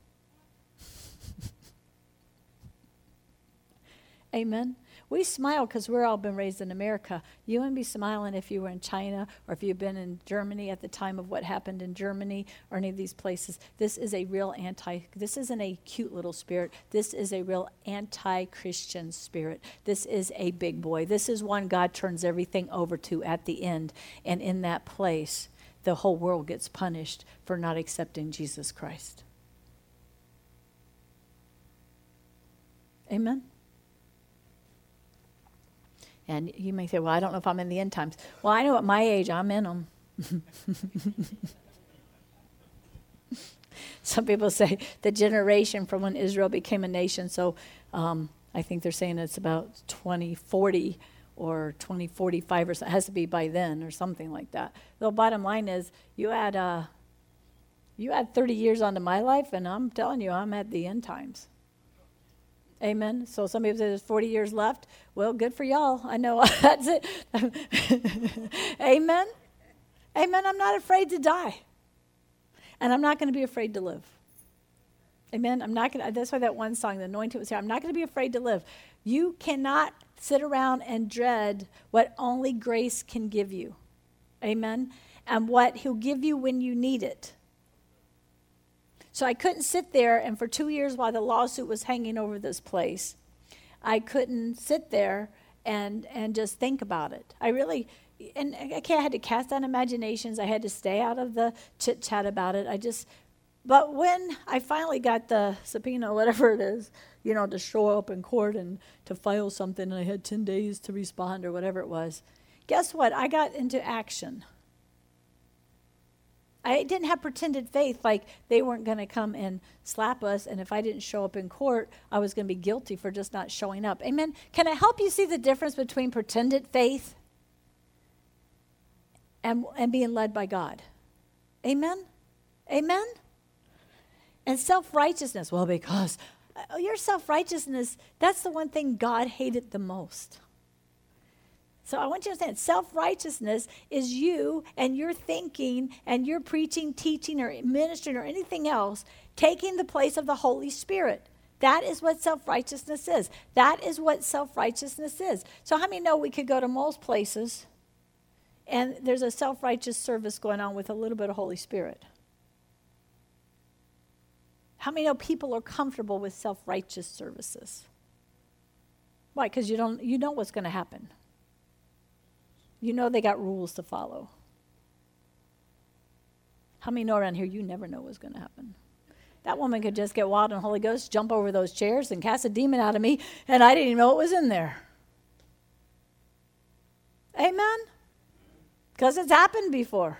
[laughs] Amen. We smile because we're all been raised in America. You wouldn't be smiling if you were in China or if you've been in Germany at the time of what happened in Germany or any of these places. This is a real anti, this isn't a cute little spirit. This is a real anti Christian spirit. This is a big boy. This is one God turns everything over to at the end. And in that place, the whole world gets punished for not accepting Jesus Christ. Amen. And you may say, well, I don't know if I'm in the end times. Well, I know at my age, I'm in them. [laughs] Some people say the generation from when Israel became a nation. So um, I think they're saying it's about 2040 or 2045 or so. It has to be by then or something like that. The bottom line is you add, uh, you add 30 years onto my life, and I'm telling you, I'm at the end times. Amen. So some people say there's 40 years left. Well, good for y'all. I know [laughs] that's it. [laughs] Amen. Amen. I'm not afraid to die. And I'm not going to be afraid to live. Amen. I'm not going to, that's why that one song, The Anointed, was here. I'm not going to be afraid to live. You cannot sit around and dread what only grace can give you. Amen. And what He'll give you when you need it. So I couldn't sit there, and for two years while the lawsuit was hanging over this place, I couldn't sit there and, and just think about it. I really, and I had to cast down imaginations. I had to stay out of the chit chat about it. I just, but when I finally got the subpoena, [laughs] whatever it is, you know, to show up in court and to file something, and I had 10 days to respond or whatever it was, guess what? I got into action. I didn't have pretended faith like they weren't going to come and slap us, and if I didn't show up in court, I was going to be guilty for just not showing up. Amen. Can I help you see the difference between pretended faith and, and being led by God? Amen. Amen. And self righteousness. Well, because uh, your self righteousness, that's the one thing God hated the most. So I want you to understand self righteousness is you and your thinking and your preaching, teaching, or ministering or anything else taking the place of the Holy Spirit. That is what self righteousness is. That is what self righteousness is. So, how many know we could go to most places and there's a self righteous service going on with a little bit of Holy Spirit? How many know people are comfortable with self righteous services? Why? Because you, don't, you know what's going to happen. You know they got rules to follow. How many know around here you never know what's going to happen? That woman could just get wild and Holy Ghost, jump over those chairs, and cast a demon out of me, and I didn't even know it was in there. Amen? Because it's happened before.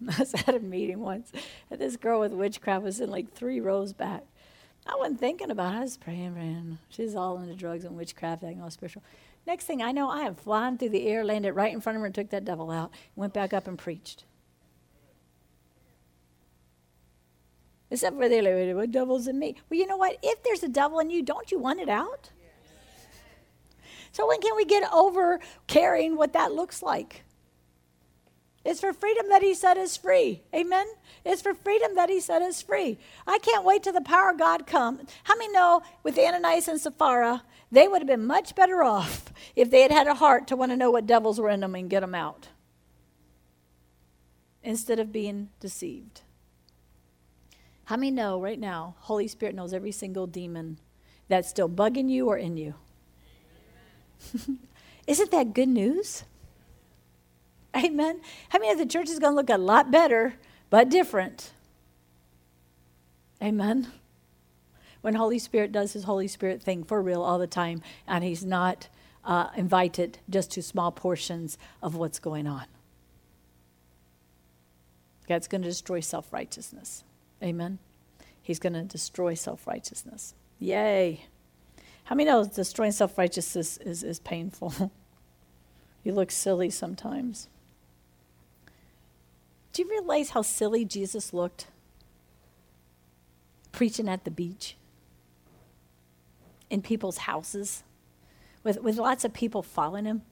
[laughs] I was at a meeting once, and this girl with witchcraft was in like three rows back. I wasn't thinking about it. I was praying, praying. She's all into drugs and witchcraft, acting all spiritual. Next thing I know, I am flying through the air, landed right in front of her, and took that devil out. Went back up and preached. Except for they're like, what devil's in me? Well, you know what? If there's a devil in you, don't you want it out? So when can we get over caring what that looks like? It's for freedom that he set us free. Amen? It's for freedom that he set us free. I can't wait till the power of God comes. How many know with Ananias and Sapphira, they would have been much better off if they had had a heart to want to know what devils were in them and get them out instead of being deceived. How many know right now, Holy Spirit knows every single demon that's still bugging you or in you? [laughs] Isn't that good news? Amen. How many of the church is going to look a lot better, but different? Amen when Holy Spirit does his Holy Spirit thing for real all the time, and he's not uh, invited just to small portions of what's going on. God's going to destroy self righteousness. Amen. He's going to destroy self righteousness. Yay. How many know destroying self righteousness is, is painful? [laughs] you look silly sometimes. Do you realize how silly Jesus looked preaching at the beach? In people's houses with, with lots of people following him.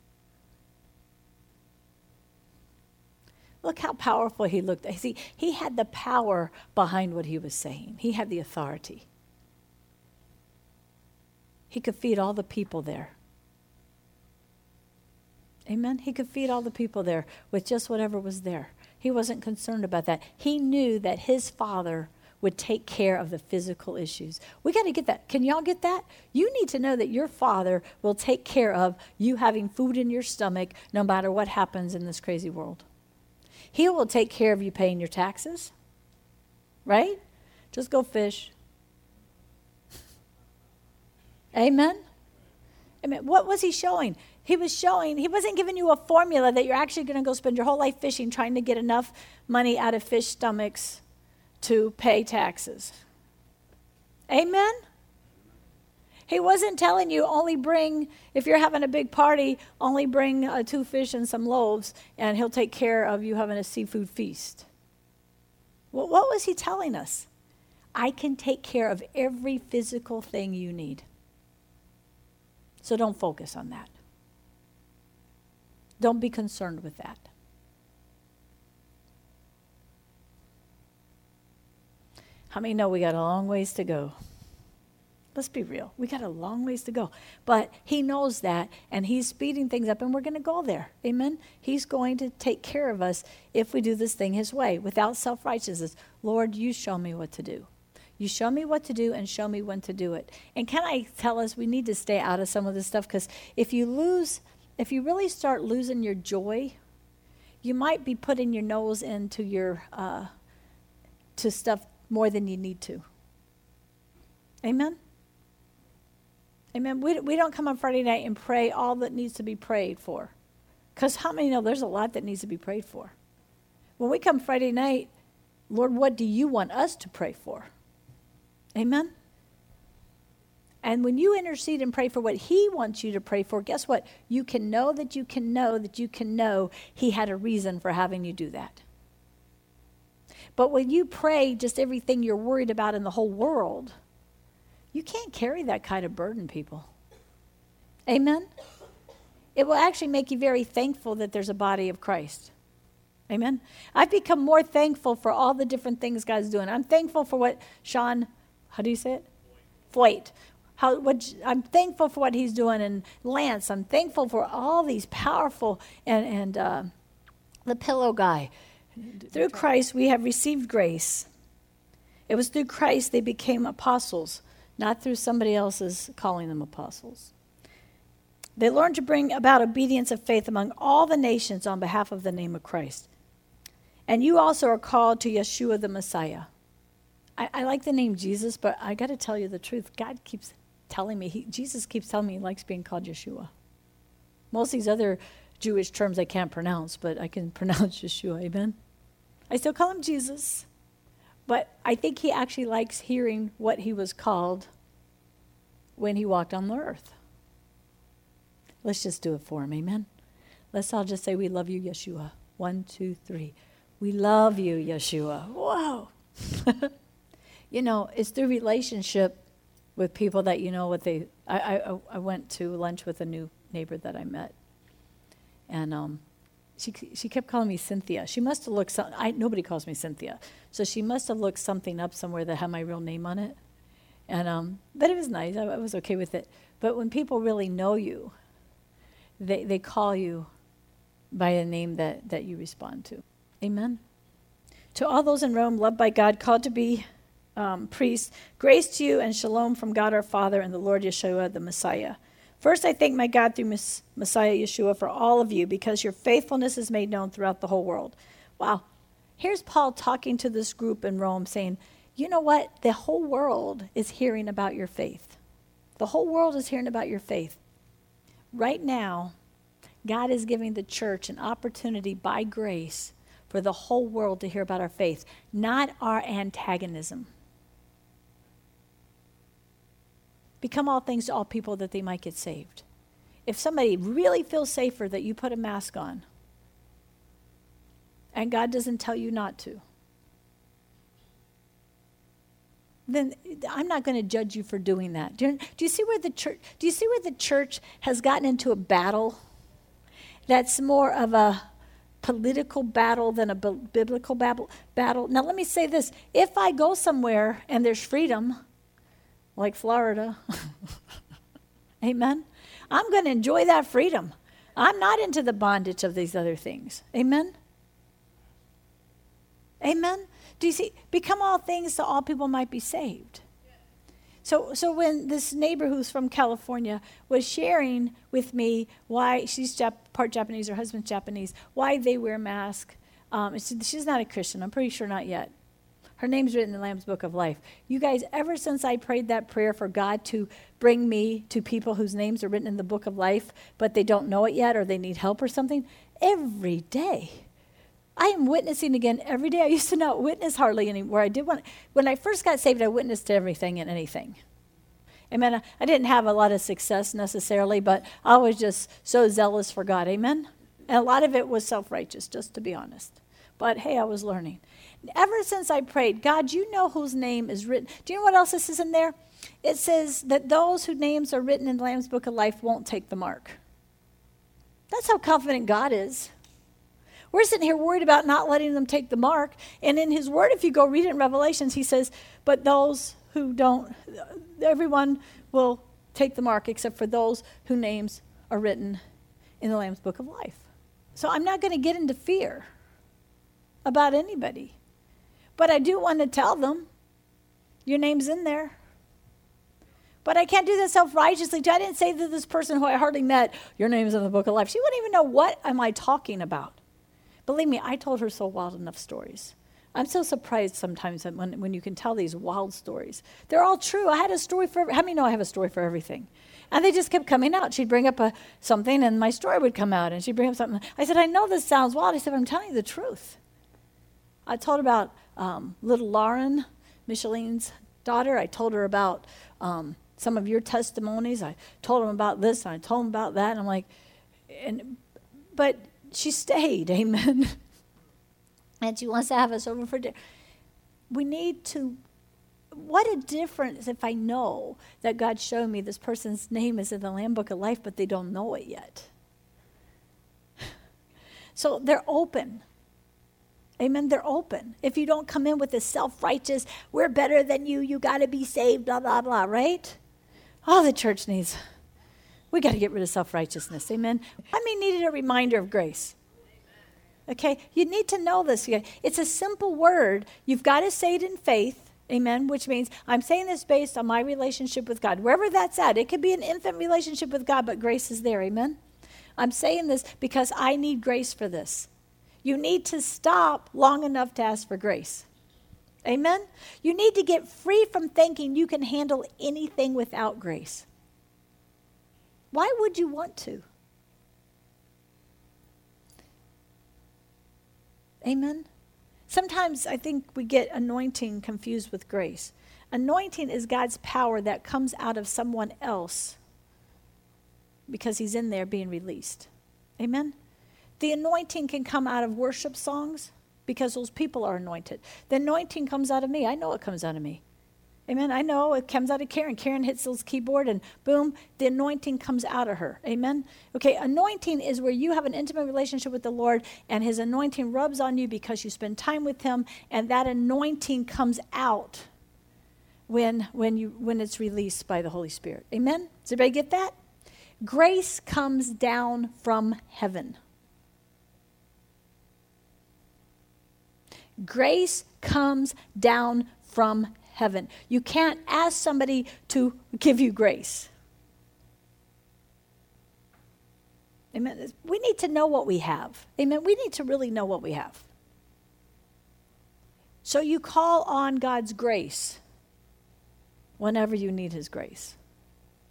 Look how powerful he looked. See, he had the power behind what he was saying, he had the authority. He could feed all the people there. Amen. He could feed all the people there with just whatever was there. He wasn't concerned about that. He knew that his father would take care of the physical issues. We got to get that. Can y'all get that? You need to know that your Father will take care of you having food in your stomach no matter what happens in this crazy world. He will take care of you paying your taxes, right? Just go fish. Amen? Amen. What was he showing? He was showing, he wasn't giving you a formula that you're actually going to go spend your whole life fishing trying to get enough money out of fish stomachs to pay taxes. Amen? He wasn't telling you only bring, if you're having a big party, only bring uh, two fish and some loaves, and he'll take care of you having a seafood feast. Well, what was he telling us? I can take care of every physical thing you need. So don't focus on that. Don't be concerned with that. How many know we got a long ways to go? Let's be real. We got a long ways to go. But he knows that, and he's speeding things up, and we're going to go there. Amen? He's going to take care of us if we do this thing his way without self righteousness. Lord, you show me what to do. You show me what to do and show me when to do it. And can I tell us we need to stay out of some of this stuff? Because if you lose, if you really start losing your joy, you might be putting your nose into your, uh, to stuff more than you need to. Amen? Amen. We, we don't come on Friday night and pray all that needs to be prayed for. Because how many know there's a lot that needs to be prayed for? When we come Friday night, Lord, what do you want us to pray for? Amen? And when you intercede and pray for what He wants you to pray for, guess what? You can know that you can know that you can know He had a reason for having you do that. But when you pray just everything you're worried about in the whole world, you can't carry that kind of burden, people. Amen? It will actually make you very thankful that there's a body of Christ. Amen? I've become more thankful for all the different things God's doing. I'm thankful for what Sean, how do you say it? Feucht. How, what, I'm thankful for what he's doing. And Lance, I'm thankful for all these powerful, and, and uh, the pillow guy. Through Christ, we have received grace. It was through Christ they became apostles not through somebody else's calling them apostles. They learned to bring about obedience of faith among all the nations on behalf of the name of Christ. And you also are called to Yeshua the Messiah. I, I like the name Jesus, but I got to tell you the truth. God keeps telling me, he, Jesus keeps telling me he likes being called Yeshua. Most of these other Jewish terms I can't pronounce, but I can [laughs] pronounce Yeshua. Amen? I still call him Jesus. But I think he actually likes hearing what he was called when he walked on the earth. Let's just do it for him. Amen. Let's all just say, We love you, Yeshua. One, two, three. We love you, Yeshua. Whoa. [laughs] you know, it's through relationship with people that you know what they. I, I, I went to lunch with a new neighbor that I met. And um, she, she kept calling me Cynthia. She must have looked, some, I, nobody calls me Cynthia. So she must have looked something up somewhere that had my real name on it. And, um, but it was nice. I, I was okay with it. But when people really know you, they, they call you by a name that, that you respond to. Amen. To all those in Rome, loved by God, called to be um, priests, grace to you and shalom from God our Father and the Lord Yeshua, the Messiah. First, I thank my God through Messiah Yeshua for all of you because your faithfulness is made known throughout the whole world. Wow. Here's Paul talking to this group in Rome saying, You know what? The whole world is hearing about your faith. The whole world is hearing about your faith. Right now, God is giving the church an opportunity by grace for the whole world to hear about our faith, not our antagonism. Become all things to all people that they might get saved. If somebody really feels safer that you put a mask on, and God doesn't tell you not to, then I'm not going to judge you for doing that. Do you, do you, see where the church do you see where the church has gotten into a battle that's more of a political battle than a biblical battle? Now let me say this, if I go somewhere and there's freedom, like Florida. [laughs] Amen. I'm going to enjoy that freedom. I'm not into the bondage of these other things. Amen. Amen. Do you see? Become all things so all people might be saved. So, so when this neighbor who's from California was sharing with me why she's Jap- part Japanese, her husband's Japanese, why they wear masks, um, she's not a Christian. I'm pretty sure not yet. Her name's written in the Lamb's Book of Life. You guys, ever since I prayed that prayer for God to bring me to people whose names are written in the Book of Life, but they don't know it yet or they need help or something, every day. I am witnessing again every day. I used to not witness hardly anymore. I did when, when I first got saved, I witnessed everything and anything. Amen. I didn't have a lot of success necessarily, but I was just so zealous for God. Amen. And a lot of it was self righteous, just to be honest. But hey, I was learning. Ever since I prayed, God, you know whose name is written. Do you know what else this is in there? It says that those whose names are written in the Lamb's Book of Life won't take the mark. That's how confident God is. We're sitting here worried about not letting them take the mark. And in his word, if you go read it in Revelations, he says, But those who don't, everyone will take the mark except for those whose names are written in the Lamb's Book of Life. So I'm not going to get into fear about anybody. But I do want to tell them, Your name's in there. But I can't do that self righteously. I didn't say to this person who I hardly met, Your name's in the book of life. She wouldn't even know what am I talking about. Believe me, I told her so wild enough stories. I'm so surprised sometimes when, when you can tell these wild stories. They're all true. I had a story for, how many know I have a story for everything? And they just kept coming out. She'd bring up a, something and my story would come out and she'd bring up something. I said, I know this sounds wild. I said, I'm telling you the truth. I told about um, little Lauren, Micheline's daughter. I told her about um, some of your testimonies. I told them about this and I told them about that. And I'm like, and, but she stayed, [laughs] amen. and she wants to have us over for dinner. We need to, what a difference if I know that God showed me this person's name is in the Lamb Book of Life, but they don't know it yet. [laughs] So they're open. Amen. They're open. If you don't come in with this self righteous, we're better than you, you got to be saved, blah, blah, blah, right? All the church needs, we got to get rid of self righteousness. Amen. I mean, needed a reminder of grace. Okay? You need to know this. It's a simple word. You've got to say it in faith. Amen. Which means I'm saying this based on my relationship with God. Wherever that's at, it could be an infant relationship with God, but grace is there. Amen. I'm saying this because I need grace for this. You need to stop long enough to ask for grace. Amen? You need to get free from thinking you can handle anything without grace. Why would you want to? Amen? Sometimes I think we get anointing confused with grace. Anointing is God's power that comes out of someone else because he's in there being released. Amen? The anointing can come out of worship songs because those people are anointed. The anointing comes out of me. I know it comes out of me. Amen. I know it comes out of Karen. Karen hits those keyboard and boom, the anointing comes out of her. Amen. Okay, anointing is where you have an intimate relationship with the Lord and his anointing rubs on you because you spend time with him and that anointing comes out when when you when it's released by the Holy Spirit. Amen. Does everybody get that? Grace comes down from heaven. Grace comes down from heaven. You can't ask somebody to give you grace. Amen. We need to know what we have. Amen. We need to really know what we have. So you call on God's grace whenever you need His grace.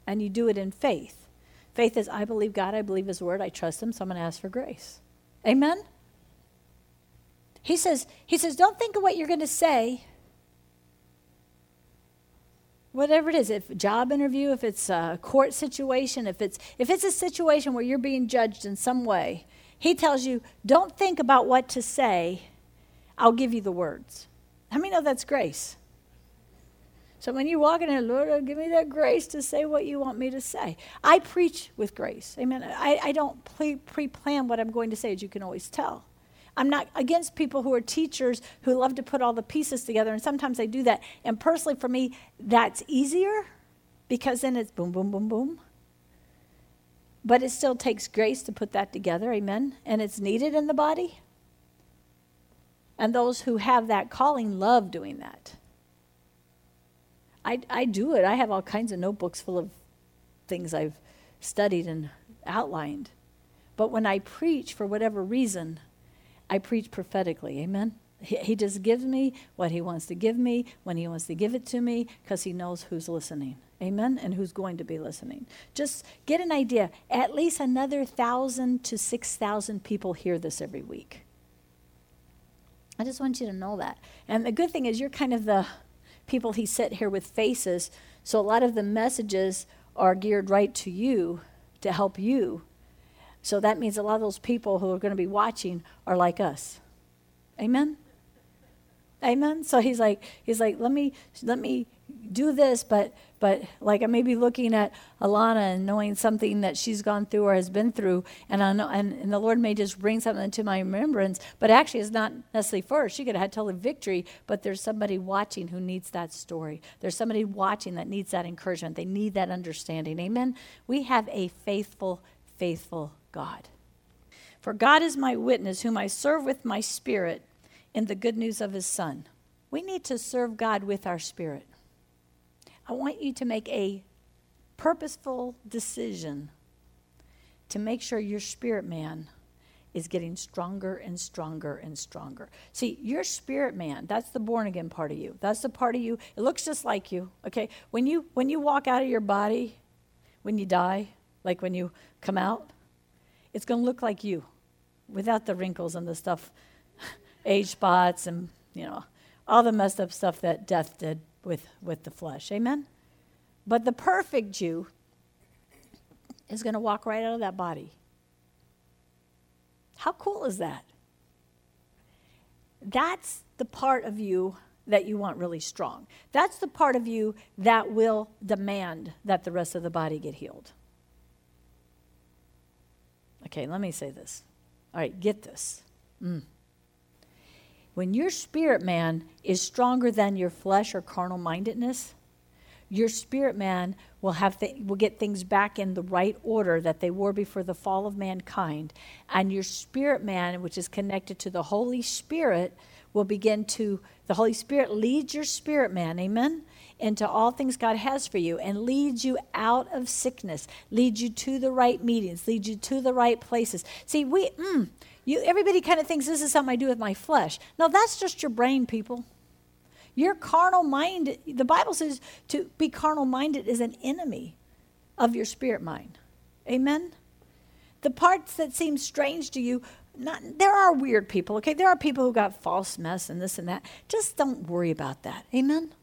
And you do it in faith. Faith is I believe God, I believe His word, I trust Him, so I'm going to ask for grace. Amen? He says, he says, don't think of what you're going to say. Whatever it is, if job interview, if it's a court situation, if it's if it's a situation where you're being judged in some way, he tells you, don't think about what to say. I'll give you the words. How many know that's grace? So when you walk in there, Lord, give me that grace to say what you want me to say. I preach with grace. Amen. I, I don't pre plan what I'm going to say, as you can always tell. I'm not against people who are teachers who love to put all the pieces together, and sometimes they do that. And personally, for me, that's easier because then it's boom, boom, boom, boom. But it still takes grace to put that together, amen? And it's needed in the body. And those who have that calling love doing that. I, I do it. I have all kinds of notebooks full of things I've studied and outlined. But when I preach, for whatever reason, I preach prophetically. Amen. He, he just gives me what he wants to give me when he wants to give it to me because he knows who's listening. Amen. And who's going to be listening. Just get an idea. At least another thousand to six thousand people hear this every week. I just want you to know that. And the good thing is, you're kind of the people he set here with faces So a lot of the messages are geared right to you to help you. So that means a lot of those people who are going to be watching are like us. Amen. Amen. So he's like, he's like, let me, let me do this, but, but like I may be looking at Alana and knowing something that she's gone through or has been through, and I know, and, and the Lord may just bring something to my remembrance, but actually it's not necessarily for her. She could have had total victory, but there's somebody watching who needs that story. There's somebody watching that needs that encouragement. They need that understanding. Amen. We have a faithful, faithful God. For God is my witness, whom I serve with my spirit in the good news of his Son. We need to serve God with our spirit. I want you to make a purposeful decision to make sure your spirit man is getting stronger and stronger and stronger. See, your spirit man, that's the born again part of you. That's the part of you. It looks just like you. Okay? When you when you walk out of your body, when you die, like when you come out, it's going to look like you without the wrinkles and the stuff [laughs] age spots and, you know, all the messed up stuff that death did with, with the flesh. Amen? But the perfect Jew is going to walk right out of that body. How cool is that? That's the part of you that you want really strong. That's the part of you that will demand that the rest of the body get healed. Okay, let me say this. All right, get this. Mm. When your spirit man is stronger than your flesh or carnal mindedness, your spirit man will have th- will get things back in the right order that they were before the fall of mankind, and your spirit man, which is connected to the Holy Spirit, will begin to the Holy Spirit leads your spirit man, amen, into all things God has for you and leads you out of sickness, leads you to the right meetings, leads you to the right places. See, we mm, you, everybody kind of thinks this is something I do with my flesh. No, that's just your brain, people. Your carnal mind, the Bible says to be carnal minded is an enemy of your spirit mind. Amen? The parts that seem strange to you, not, there are weird people, okay? There are people who got false mess and this and that. Just don't worry about that. Amen?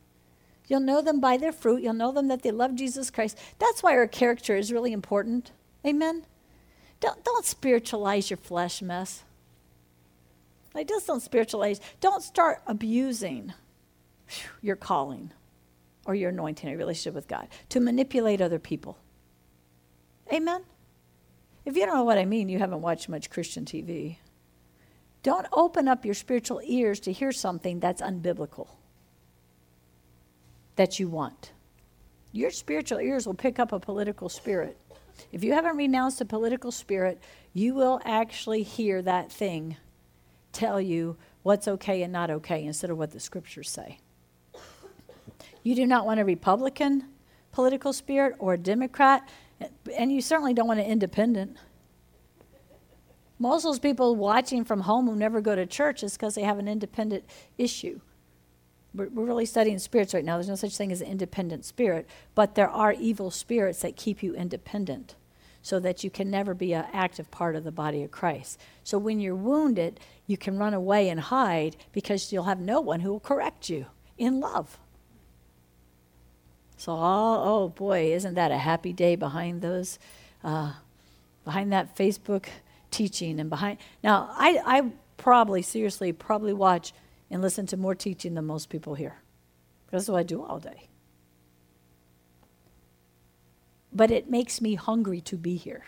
You'll know them by their fruit. You'll know them that they love Jesus Christ. That's why our character is really important. Amen? Don't, don't spiritualize your flesh mess. Like, just don't spiritualize. Don't start abusing your calling or your anointing, a relationship with God, to manipulate other people. Amen? If you don't know what I mean, you haven't watched much Christian TV. Don't open up your spiritual ears to hear something that's unbiblical that you want. Your spiritual ears will pick up a political spirit. If you haven't renounced a political spirit, you will actually hear that thing tell you what's okay and not okay instead of what the scriptures say. You do not want a Republican political spirit or a Democrat, and you certainly don't want an independent. Most of those people watching from home who never go to church is because they have an independent issue. We're, we're really studying spirits right now. There's no such thing as an independent spirit, but there are evil spirits that keep you independent so that you can never be an active part of the body of Christ. So when you're wounded, you can run away and hide because you'll have no one who will correct you in love. So, oh, oh boy, isn't that a happy day behind those, uh, behind that Facebook teaching and behind. Now, I, I probably, seriously, probably watch and listen to more teaching than most people here. That's what I do all day. But it makes me hungry to be here.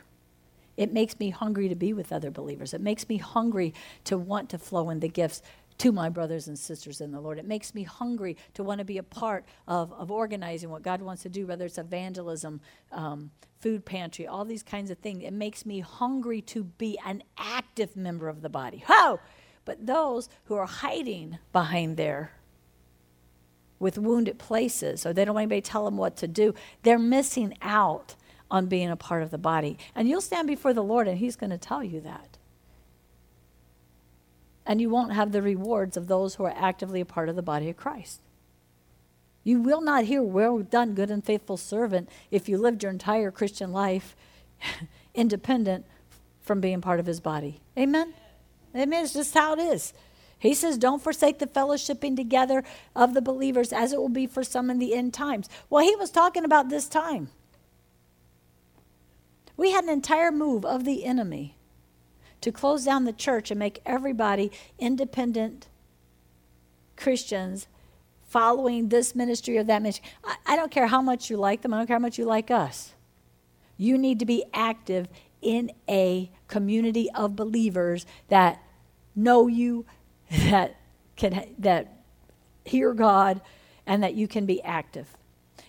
It makes me hungry to be with other believers. It makes me hungry to want to flow in the gifts to my brothers and sisters in the Lord. It makes me hungry to want to be a part of, of organizing what God wants to do, whether it's evangelism, um, food pantry, all these kinds of things. It makes me hungry to be an active member of the body. How? But those who are hiding behind there with wounded places, or they don't want anybody to tell them what to do, they're missing out on being a part of the body. And you'll stand before the Lord, and He's going to tell you that. And you won't have the rewards of those who are actively a part of the body of Christ. You will not hear, Well done, good and faithful servant, if you lived your entire Christian life [laughs] independent from being part of His body. Amen? Amen. It's just how it is. He says, Don't forsake the fellowshipping together of the believers as it will be for some in the end times. Well, he was talking about this time. We had an entire move of the enemy to close down the church and make everybody independent Christians following this ministry or that ministry. I, I, don't care how much you like them, I don't care how much you like us. You need to be active in a community of believers that know you, that can that hear God and that you can be active.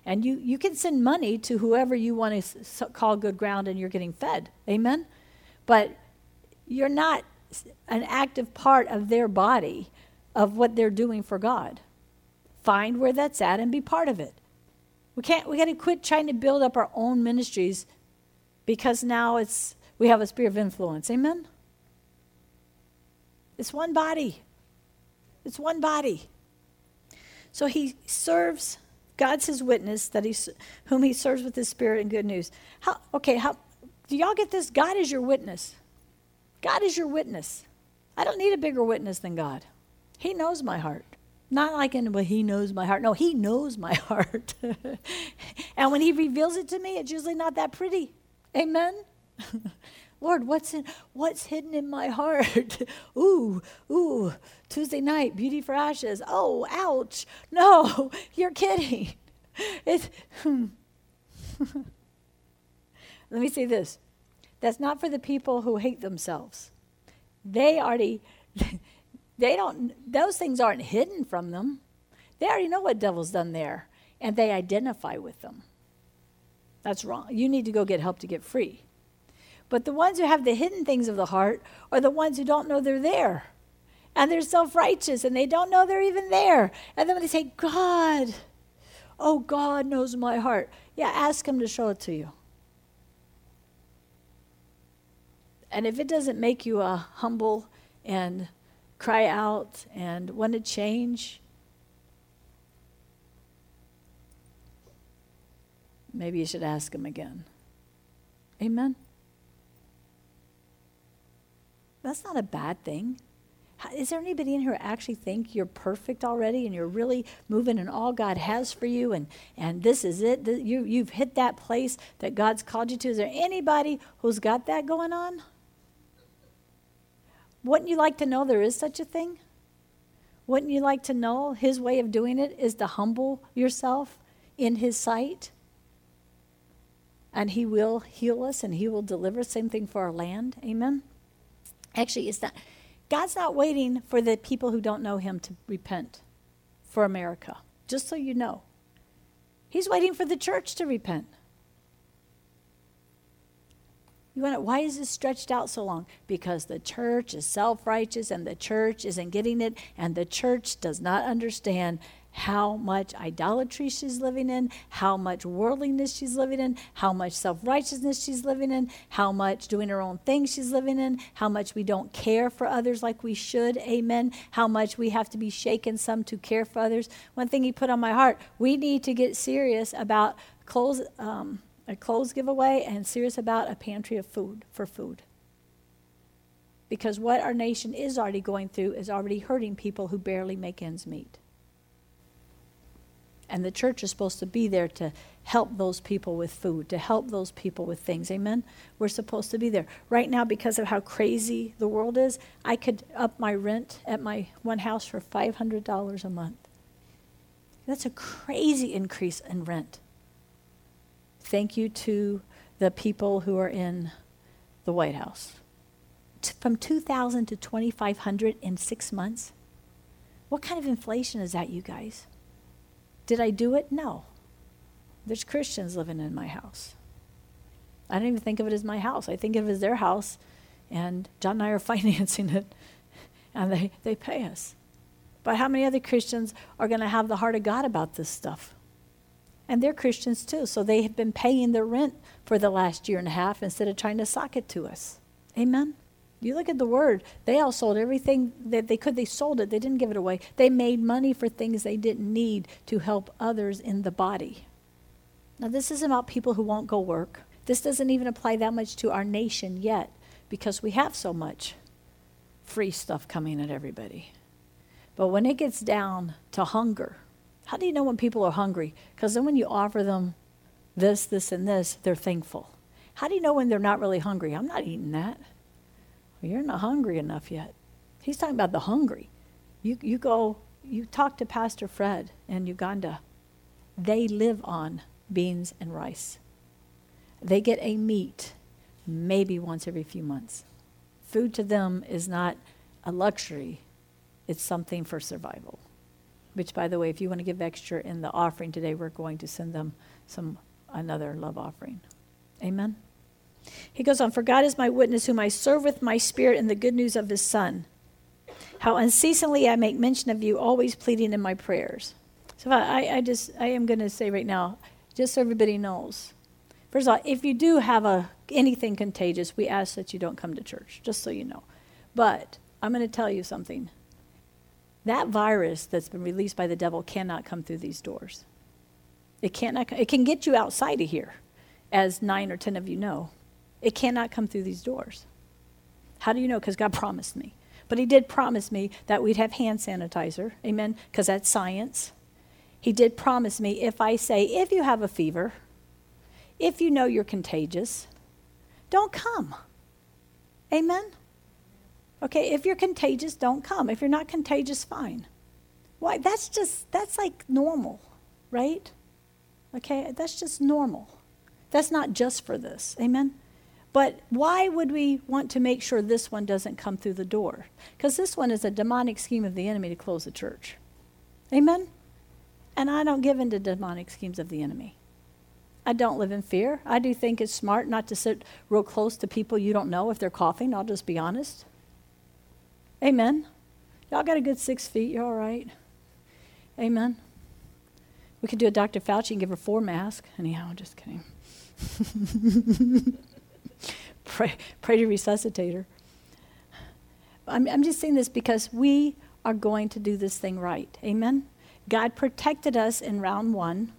And you, you can send money to whoever you want to call good ground and you're getting fed. Amen? But you're not an active part of their body of what they're doing for God. Find where that's at and be part of it. We can't we got to quit trying to build up our own ministries because now it's we have a spirit of influence. Amen. It's one body. It's one body. So he serves, God's his witness that he, whom he serves with his spirit and good news. How, okay, how, do y'all get this? God is your witness. God is your witness. I don't need a bigger witness than God. He knows my heart. Not like in, well, he knows my heart. No, he knows my [laughs] heart. and when he reveals it to me, it's usually not that pretty. Amen? [laughs] Lord, what's in what's hidden in my heart? [laughs] ooh, ooh, Tuesday night, beauty for ashes. Oh, ouch. No, [laughs] you're kidding. [laughs] It's hmm. Let me say this. That's not for the people who hate themselves. They already they don't those things aren't hidden from them. They already know what devil's done there and they identify with them. That's wrong. You need to go get help to get free. But the ones who have the hidden things of the heart are the ones who don't know they're there. And they're self righteous and they don't know they're even there. And then when they say, God, oh, God knows my heart, yeah, ask Him to show it to you. And if it doesn't make you a humble and cry out and want to change, maybe you should ask Him again. Amen. That's not a bad thing. Is there anybody in here who actually think you're perfect already and you're really moving in all God has for you and, and this is it? You, you've hit that place that God's called you to. Is there anybody who's got that going on? Wouldn't you like to know there is such a thing? Wouldn't you like to know His way of doing it is to humble yourself in His sight? And He will heal us and He will deliver. Same thing for our land. Amen. Actually, it's not. God's not waiting for the people who don't know Him to repent for America, just so you know. He's waiting for the church to repent. You want to, why is this stretched out so long? Because the church is self righteous and the church isn't getting it, and the church does not understand how much idolatry she's living in, how much worldliness she's living in, how much self righteousness she's living in, how much doing her own thing she's living in, how much we don't care for others like we should, amen, how much we have to be shaken some to care for others. One thing he put on my heart we need to get serious about clothes, um, a clothes giveaway and serious about a pantry of food for food. Because what our nation is already going through is already hurting people who barely make ends meet. And the church is supposed to be there to help those people with food, to help those people with things. Amen? We're supposed to be there. Right now, because of how crazy the world is, I could up my rent at my one house for $500 a month. That's a crazy increase in rent. Thank you to the people who are in the White House. T- from 2000 to 2500 in 6 months. What kind of inflation is that, you guys? Did I do it? No. There's Christians living in my house. I don't even think of it as my house. I think of it as their house, and John and I are [laughs] financing it, and they, they pay us. But how many other Christians are going to have the heart of God about this stuff? And they're Christians too, so they have been paying their rent for the last year and a half instead of trying to sock it to us. Amen? You look at the word, they all sold everything that they could. They sold it, they didn't give it away. They made money for things they didn't need to help others in the body. Now, this isn't about people who won't go work. This doesn't even apply that much to our nation yet because we have so much free stuff coming at everybody. But when it gets down to hunger, how do you know when people are hungry? Because then when you offer them this, this, and this, they're thankful. How do you know when they're not really hungry? I'm not eating that. Well, you're not hungry enough yet. He's talking about the hungry. You, you go, you talk to Pastor Fred in Uganda. They live on beans and rice. They get a meat maybe once every few months. Food to them is not a luxury, it's something for survival. Which, by the way, if you want to give extra in the offering today, we're going to send them some another love offering. Amen. He goes on, For God is my witness, whom I serve with my spirit in the good news of his Son. How unceasingly I make mention of you, always pleading in my prayers. So I, I just, I am going to say right now, just so everybody knows. First of all, if you do have a, anything contagious, we ask that you don't come to church, just so you know. But I'm going to tell you something. That virus that's been released by the devil cannot come through these doors. It cannot. It can get you outside of here, as nine or ten of you know. It cannot come through these doors. How do you know? Because God promised me. But He did promise me that we'd have hand sanitizer. Amen. Because that's science. He did promise me if I say, if you have a fever, if you know you're contagious, don't come. Amen. Okay, if you're contagious, don't come. If you're not contagious, fine. Why? That's just, that's like normal, right? Okay, that's just normal. That's not just for this. Amen? But why would we want to make sure this one doesn't come through the door? Because this one is a demonic scheme of the enemy to close the church. Amen? And I don't give in to demonic schemes of the enemy. I don't live in fear. I do think it's smart not to sit real close to people you don't know if they're coughing. I'll just be honest. Amen. Y'all got a good six feet. You're all right. Amen. We could do a Dr. Fauci and give her four masks. Anyhow, just kidding. [laughs] [laughs] pray, pray to resuscitate her. I'm, I'm just saying this because we are going to do this thing right. Amen? God protected us in round one,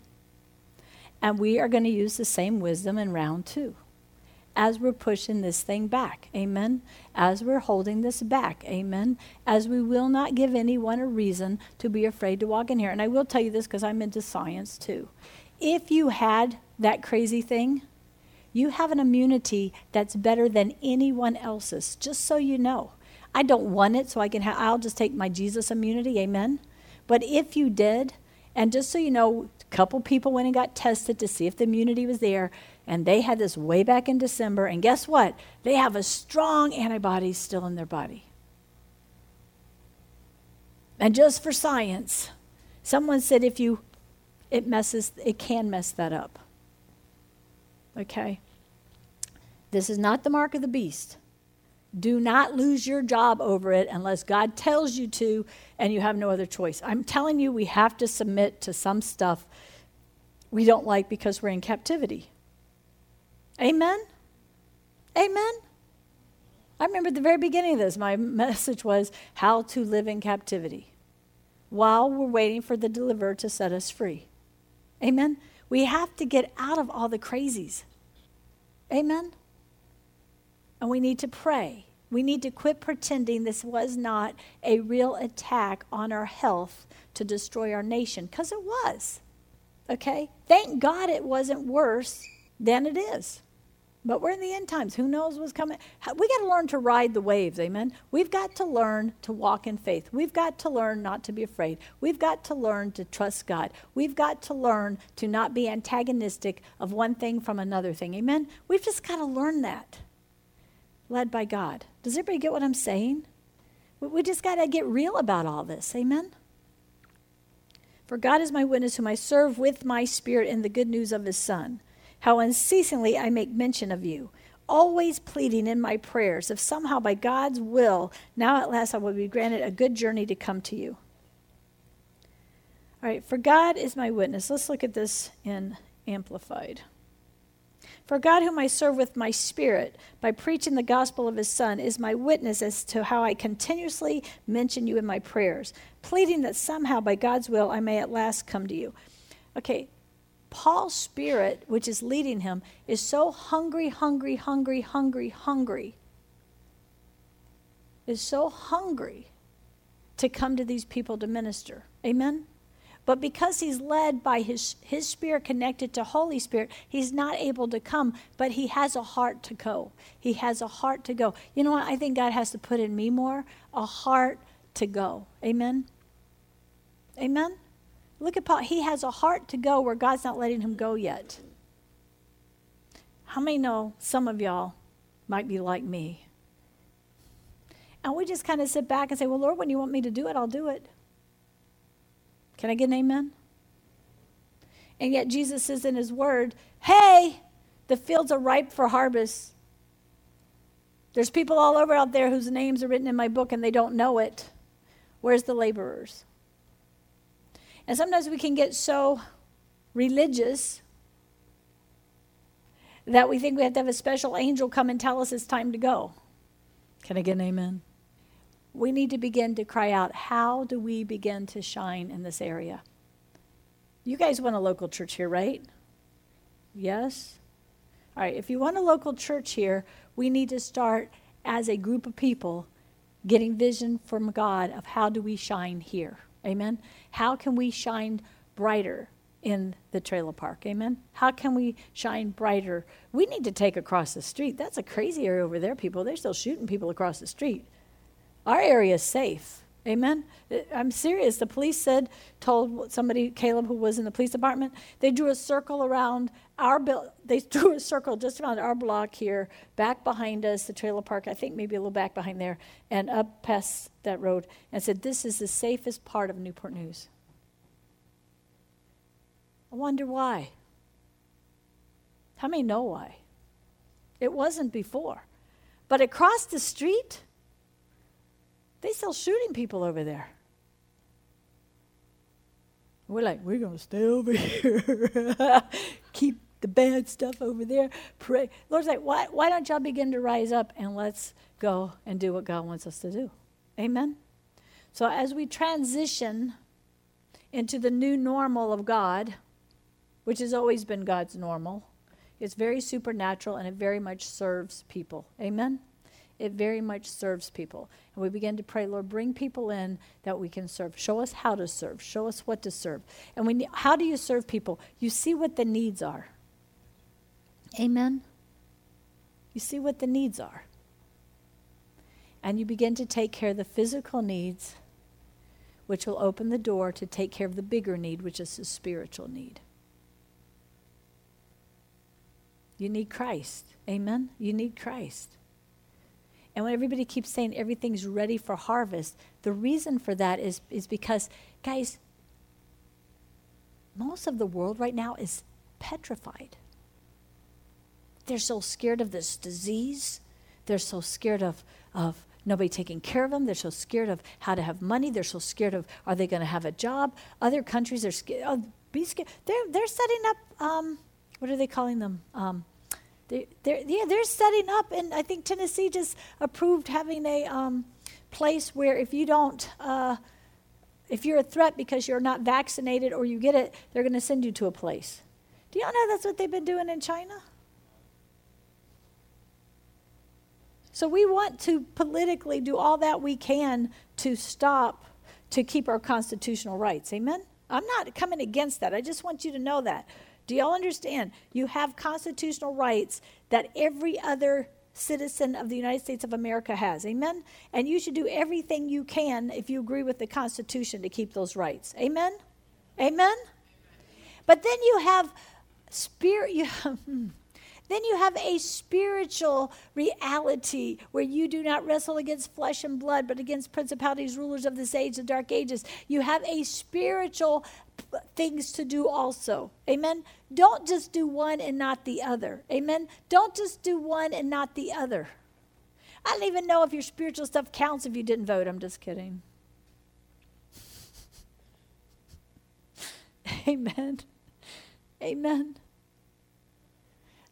and we are going to use the same wisdom in round two as we're pushing this thing back. Amen. As we're holding this back. Amen. As we will not give anyone a reason to be afraid to walk in here. And I will tell you this because I'm into science too. If you had that crazy thing, you have an immunity that's better than anyone else's, just so you know. I don't want it, so I can ha- I'll just take my Jesus immunity. Amen. But if you did, and just so you know, a couple people went and got tested to see if the immunity was there and they had this way back in December. And guess what? They have a strong antibody still in their body. And just for science, someone said if you, it messes, it can mess that up. Okay? This is not the mark of the beast. Do not lose your job over it unless God tells you to and you have no other choice. I'm telling you, we have to submit to some stuff we don't like because we're in captivity. Amen? Amen? I remember at the very beginning of this, my [laughs] message was how to live in captivity while we're waiting for the deliverer to set us free. Amen? We have to get out of all the crazies. Amen? And we need to pray. We need to quit pretending this was not a real attack on our health to destroy our nation, because it was. Okay? Thank God it wasn't worse than it is. But we're in the end times. Who knows what's coming? We got to learn to ride the waves, amen? We've got to learn to walk in faith. We've got to learn not to be afraid. We've got to learn to trust God. We've got to learn to not be antagonistic of one thing from another thing, amen? We've just got to learn that, led by God. Does everybody get what I'm saying? We just got to get real about all this, amen? For God is my witness, whom I serve with my spirit in the good news of his Son how unceasingly I make mention of you, always pleading in my prayers, if somehow by God's will, now at last I will be granted a good journey to come to you. All right, for God is my witness. Let's look at this in Amplified. For God, whom I serve with my spirit by preaching the gospel of his Son, is my witness as to how I continuously mention you in my prayers, pleading that somehow by God's will I may at last come to you. Okay, Paul's spirit, which is leading him, is so hungry, hungry, hungry, hungry, hungry. Is so hungry to come to these people to minister. Amen? But because he's led by his, his spirit connected to Holy Spirit, he's not able to come, but he has a heart to go. He has a heart to go. You know what? I think God has to put in me more a heart to go. Amen? Amen? Look at Paul. He has a heart to go where God's not letting him go yet. How many know some of y'all might be like me? And we just kind of sit back and say, Well, Lord, when you want me to do it, I'll do it. Can I get an amen? And yet Jesus says in his word, Hey, the fields are ripe for harvest. There's people all over out there whose names are written in my book and they don't know it. Where's the laborers? And sometimes we can get so religious that we think we have to have a special angel come and tell us it's time to go. Can I get an amen? We need to begin to cry out, how do we begin to shine in this area? You guys want a local church here, right? Yes? All right, if you want a local church here, we need to start as a group of people getting vision from God of how do we shine here. Amen. How can we shine brighter in the trailer park? Amen. How can we shine brighter? We need to take across the street. That's a crazy area over there, people. They're still shooting people across the street. Our area is safe. Amen. Uh, I'm serious. The police said, told somebody, Caleb, who was in the police department, they drew a circle around our bill. They [laughs] drew a circle just around our block here, back behind us, the trailer park. I think maybe a little back behind there, and up past that road, and said, "This is the safest part of Newport News." I wonder why. How many know why? It wasn't before, but across the street they still shooting people over there. We're like, we're going to stay over [laughs] here. Keep the bad stuff over there. Pray. Lord's like, why, why don't y'all begin to rise up and let's go and do what God wants us to do? Amen? So as we transition into the new normal of God, which has always been God's normal, it's very supernatural and it very much serves people. Amen? It very much serves people. And we begin to pray, Lord, bring people in that we can serve. Show us how to serve. Show us what to serve. And we, how do you serve people? You see what the needs are. Amen? You see what the needs are. And you begin to take care of the physical needs, which will open the door to take care of the bigger need, which is the spiritual need. You need Christ. Amen? You need Christ. And when everybody keeps saying everything's ready for harvest, the reason for that is, is because, guys, most of the world right now is petrified. They're so scared of this disease. They're so scared of, of nobody taking care of them. They're so scared of how to have money. They're so scared of are they going to have a job? Other countries are scared. Oh, be scared. They're, they're setting up, um, what are they calling them? Um, they, they're, yeah, they're setting up, and I think Tennessee just approved having a um, place where if you don't, uh, if you're a threat because you're not vaccinated or you get it, they're going to send you to a place. Do y'all know that's what they've been doing in China? So we want to politically do all that we can to stop, to keep our constitutional rights. Amen? I'm not coming against that. I just want you to know that. Do y'all understand? You have constitutional rights that every other citizen of the United States of America has. Amen? And you should do everything you can if you agree with the Constitution to keep those rights. Amen? Amen? But then you have spirit. You [laughs] hmm. Then you have a spiritual reality where you do not wrestle against flesh and blood, but against principalities, rulers of this age, the dark ages. You have a spiritual things to do also. Amen. Don't just do one and not the other. Amen. Don't just do one and not the other. I don't even know if your spiritual stuff counts if you didn't vote. I'm just kidding. [laughs] Amen. Amen.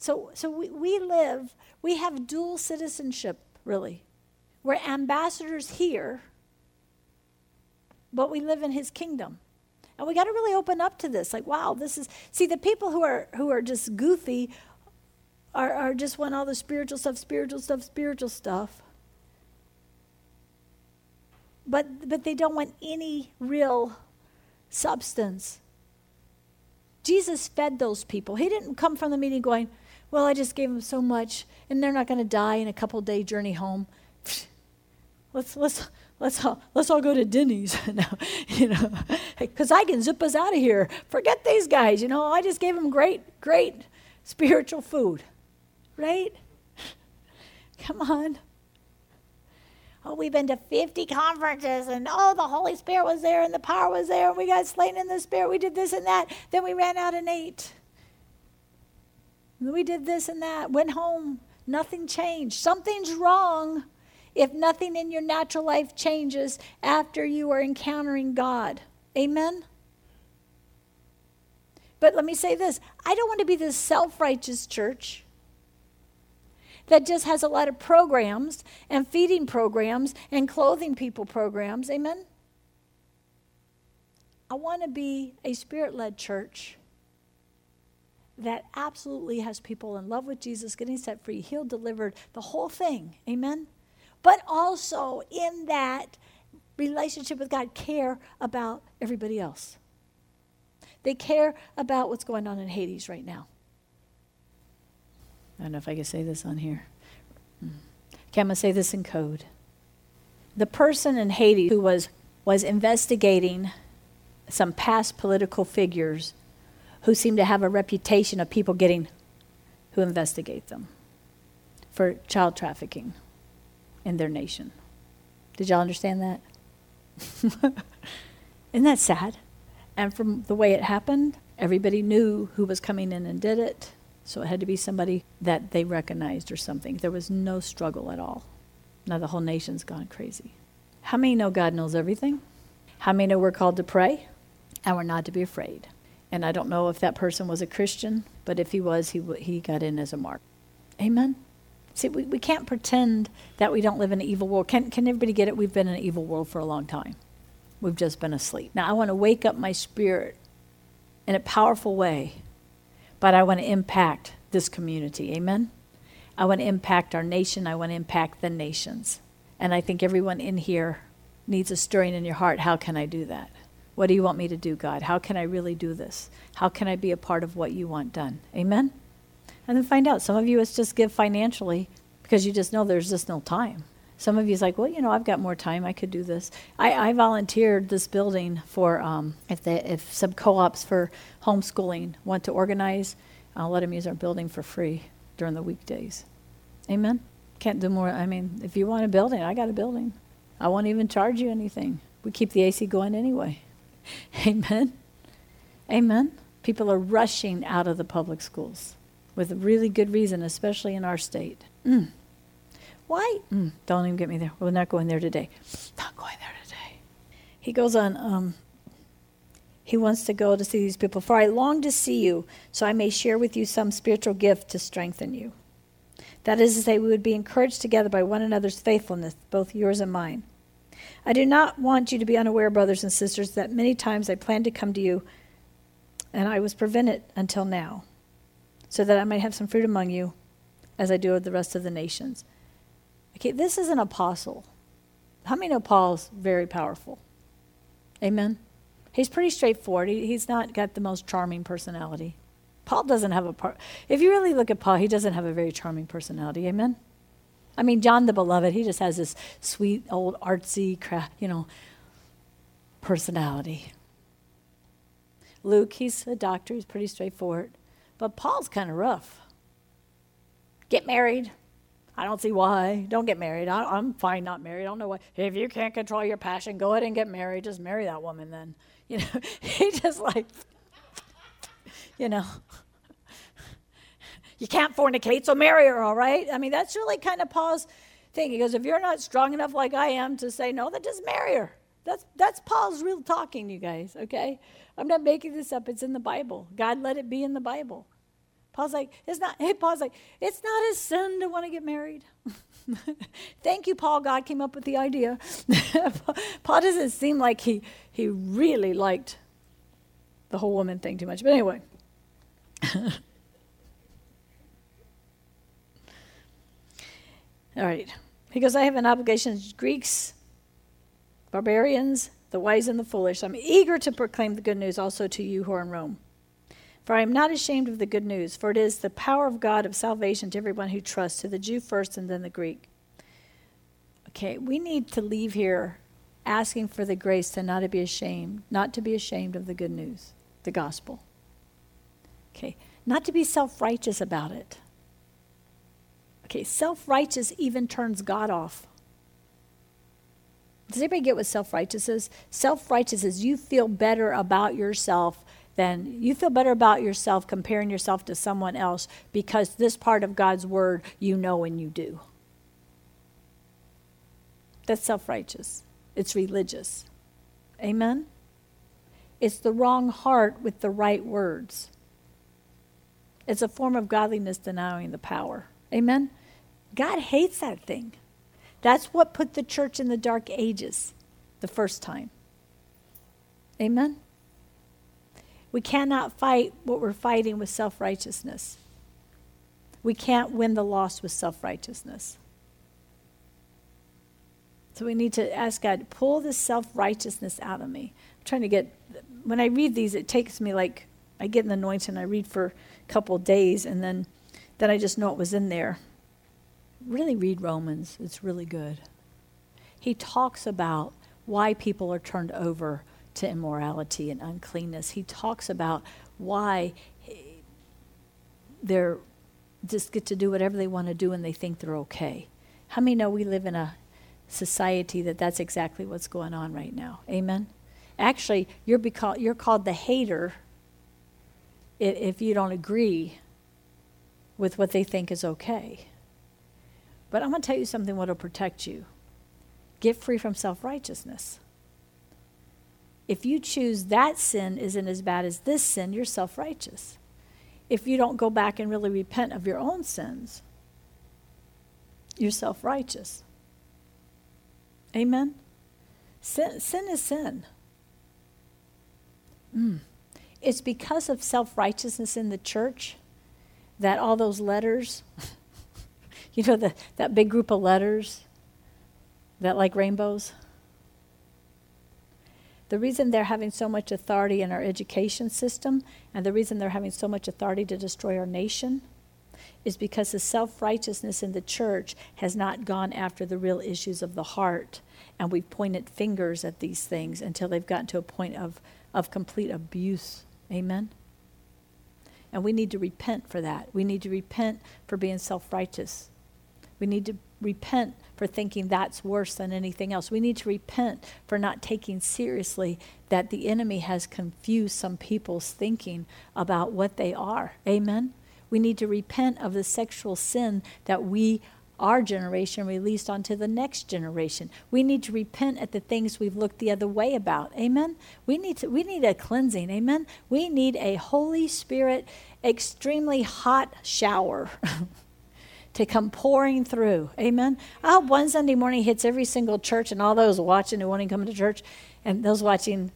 So, so we, we live, we have dual citizenship, really. We're ambassadors here, but we live in his kingdom. And we got to really open up to this. Like, wow, this is see the people who are who are just goofy are, are just want all the spiritual stuff, spiritual stuff, spiritual stuff. but, but they don't want any real substance. Jesus fed those people. He didn't come from the meeting going, Well, I just gave them so much, and they're not going to die in a couple day journey home. [laughs] Let's, let's, let's all, let's all go to Denny's [laughs] now, you know, [laughs] because I can zip us out of here. Forget these guys, you know. I just gave them great, great spiritual food, right? Come on. Oh, we've been to 50 conferences, and oh, the Holy Spirit was there, and the power was there, and we got slain in the Spirit. We did this and that. Then we ran out and ate. We did this and that, went home. Nothing changed. Something's wrong if nothing in your natural life changes after you are encountering God. Amen? But let me say this I don't want to be this self righteous church that just has a lot of programs and feeding programs and clothing people programs. Amen? I want to be a spirit led church that absolutely has people in love with Jesus, getting set free, healed, delivered, the whole thing. Amen? But also in that relationship with God, care about everybody else. They care about what's going on in Haiti right now. I don't know if I can say this on here. Okay, I'm going to say this in code. The person in Haiti who was, was investigating some past political figures who seem to have a reputation of people getting who investigate them for child trafficking in their nation. Did y'all understand that? [laughs] Isn't that sad? And from the way it happened, everybody knew who was coming in and did it. So it had to be somebody that they recognized or something. There was no struggle at all. Now the whole nation's gone crazy. How many know God knows everything? How many know we're called to pray and we're not to be afraid? And I don't know if that person was a Christian, but if he was, he, he got in as a mark. Amen? See, we, we can't pretend that we don't live in an evil world. Can, can everybody get it? We've been in an evil world for a long time. We've just been asleep. Now, I want to wake up my spirit in a powerful way but I want to impact this community. Amen? I want to impact our nation. I want to impact the nations. And I think everyone in here needs a stirring in your heart. How can I do that? What do you want me to do, God? How can I really do this? How can I be a part of what you want done? Amen? And then find out. Some of you, it's just give financially because you just know there's just no time. Some of you is like, well, you know, I've got more time. I could do this. I, I volunteered this building for um, if they, if some co-ops for homeschooling want to organize, I'll let them use our building for free during the weekdays. Amen. Can't do more. I mean, if you want a building, I got a building. I won't even charge you anything. We keep the AC going anyway. [laughs] Amen. Amen. People are rushing out of the public schools with a really good reason, especially in our state. Mm. Why? Mm, don't even get me there. We're not going there today. Not going there today. He goes on, um, he wants to go to see these people. For I long to see you, so I may share with you some spiritual gift to strengthen you. That is to say, we would be encouraged together by one another's faithfulness, both yours and mine. I do not want you to be unaware, brothers and sisters, that many times I planned to come to you, and I was prevented until now, so that I might have some fruit among you, as I do of the rest of the nations. Okay, this is an apostle. How many know Paul's very powerful? Amen. He's pretty straightforward. He, he's not got the most charming personality. Paul doesn't have a part. If you really look at Paul, he doesn't have a very charming personality. Amen. I mean, John the Beloved, he just has this sweet old artsy, crap, you know, personality. Luke, he's a doctor. He's pretty straightforward. But Paul's kind of rough. Get married, I don't see why. Don't get married. I, am fine not married. I don't know why. If you can't control your passion, go ahead and get married. Just marry that woman then. You know, [laughs] he just like, [laughs] you know, you can't fornicate, so marry her, all right? I mean, that's really kind of Paul's thing. He goes, if you're not strong enough like I am to say no, then just marry her. That's, that's Paul's real talking, you guys, okay? I'm not making this up. It's in the Bible. God let it be in the Bible. Paul's like, it's not, hey, Paul's like, it's not a sin to want to get married. [laughs] Thank you, Paul. God came up with the idea. [laughs] Paul doesn't seem like he, he really liked the whole woman thing too much. But anyway. [laughs] All right. Goes, I have an obligation to Greeks barbarians, the wise and the foolish. I'm eager to proclaim the good news also to you who are in Rome. For I am not ashamed of the good news, for it is the power of God of salvation to everyone who trusts, to the Jew first and then the Greek. Okay, we need to leave here asking for the grace to not to be ashamed, not to be ashamed of the good news, the gospel. Okay, not to be self righteous about it. Okay, self righteous even turns God off. Does anybody get what self righteous is? Self righteous is you feel better about yourself than you feel better about yourself comparing yourself to someone else because this part of God's word you know and you do. That's self righteous. It's religious. Amen? It's the wrong heart with the right words. It's a form of godliness denying the power. Amen? God hates that thing. That's what put the church in the dark ages the first time. Amen? We cannot fight what we're fighting with self righteousness. We can't win the loss with self righteousness. So we need to ask God, to pull this self righteousness out of me. I'm trying to get, when I read these, it takes me like, I get an anointing, I read for a couple days, and then, then I just know it was in there. Really read Romans, it's really good. He talks about why people are turned over to immorality and uncleanness. He talks about why they're just get to do whatever they want to do and they think they're okay. How many know we live in a society that that's exactly what's going on right now. Amen. Actually, you're, beca- you're called the hater if, if you don't agree with what they think is okay. But I'm going to tell you something what will protect you. Get free from self righteousness. If you choose that sin isn't as bad as this sin, you're self righteous. If you don't go back and really repent of your own sins, you're self righteous. Amen? Sin, sin is sin. Mm. It's because of self righteousness in the church that all those letters, [laughs] [laughs] you know, the, that big group of letters that like rainbows. The reason they're having so much authority in our education system and the reason they're having so much authority to destroy our nation is because the self righteousness in the church has not gone after the real issues of the heart. And we've pointed fingers at these things until they've gotten to a point of, of complete abuse. Amen? And we need to repent for that. We need to repent for being self righteous. We need to repent for thinking that's worse than anything else. We need to repent for not taking seriously that the enemy has confused some people's thinking about what they are. Amen? We need to repent of the sexual sin that we, our generation, released onto the next generation. We need to repent at the things we've looked the other way about. Amen. We need to, we need a cleansing. Amen. We need a Holy Spirit, extremely hot shower. [laughs] to come pouring through. Amen. I hope one Sunday morning hits every single church and all those watching who want to come to church and those watching,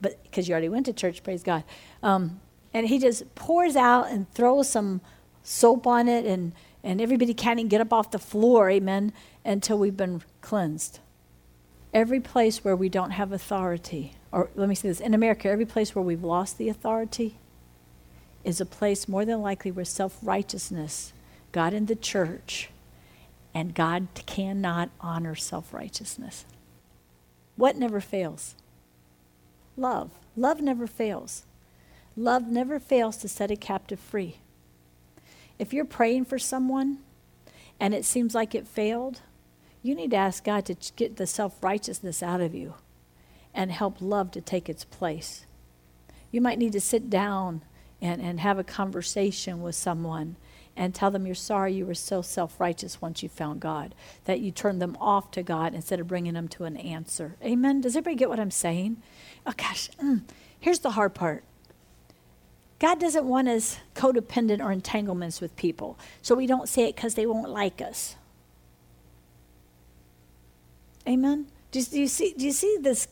but because you already went to church, praise God. Um, and he just pours out and throws some soap on it and and everybody can't even get up off the floor amen until we've been cleansed every place where we don't have authority or let me say this in america every place where we've lost the authority is a place more than likely where self-righteousness got in the church and god cannot honor self-righteousness what never fails love love never fails Love never fails to set a captive free. If you're praying for someone and it seems like it failed, you need to ask God to get the self righteousness out of you and help love to take its place. You might need to sit down and, and have a conversation with someone and tell them you're sorry you were so self righteous once you found God, that you turned them off to God instead of bringing them to an answer. Amen? Does everybody get what I'm saying? Oh, gosh. Mm. Here's the hard part God doesn't want us codependent or entanglements with people. So we don't say it because they won't like us. Amen? Do, do, you see, do you see this?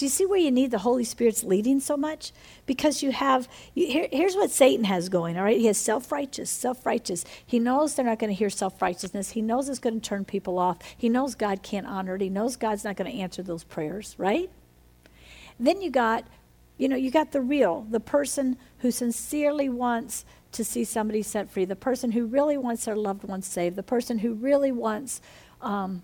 Do you see where you need the Holy Spirit's leading so much? Because you have, you, here, here's what Satan has going, all right? He has self righteous, self righteous. He knows they're not going to hear self righteousness. He knows it's going to turn people off. He knows God can't honor it. He knows God's not going to answer those prayers, right? Then you got, you know, you got the real, the person who sincerely wants to see somebody set free, the person who really wants their loved ones saved, the person who really wants um,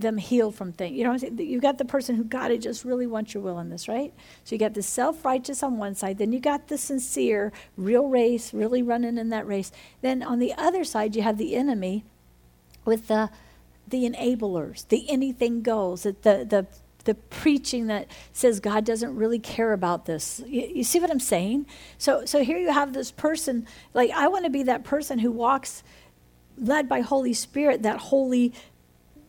them healed from things. You know, what I'm saying? you got the person who God, I just really want your will in this, right? So you got the self righteous on one side, then you got the sincere, real race, really running in that race. Then on the other side, you have the enemy with the the enablers, the anything goes, the the the preaching that says God doesn't really care about this. You, you, see what I'm saying? So, so here you have this person, like, I want to be that person who walks led by Holy Spirit, that holy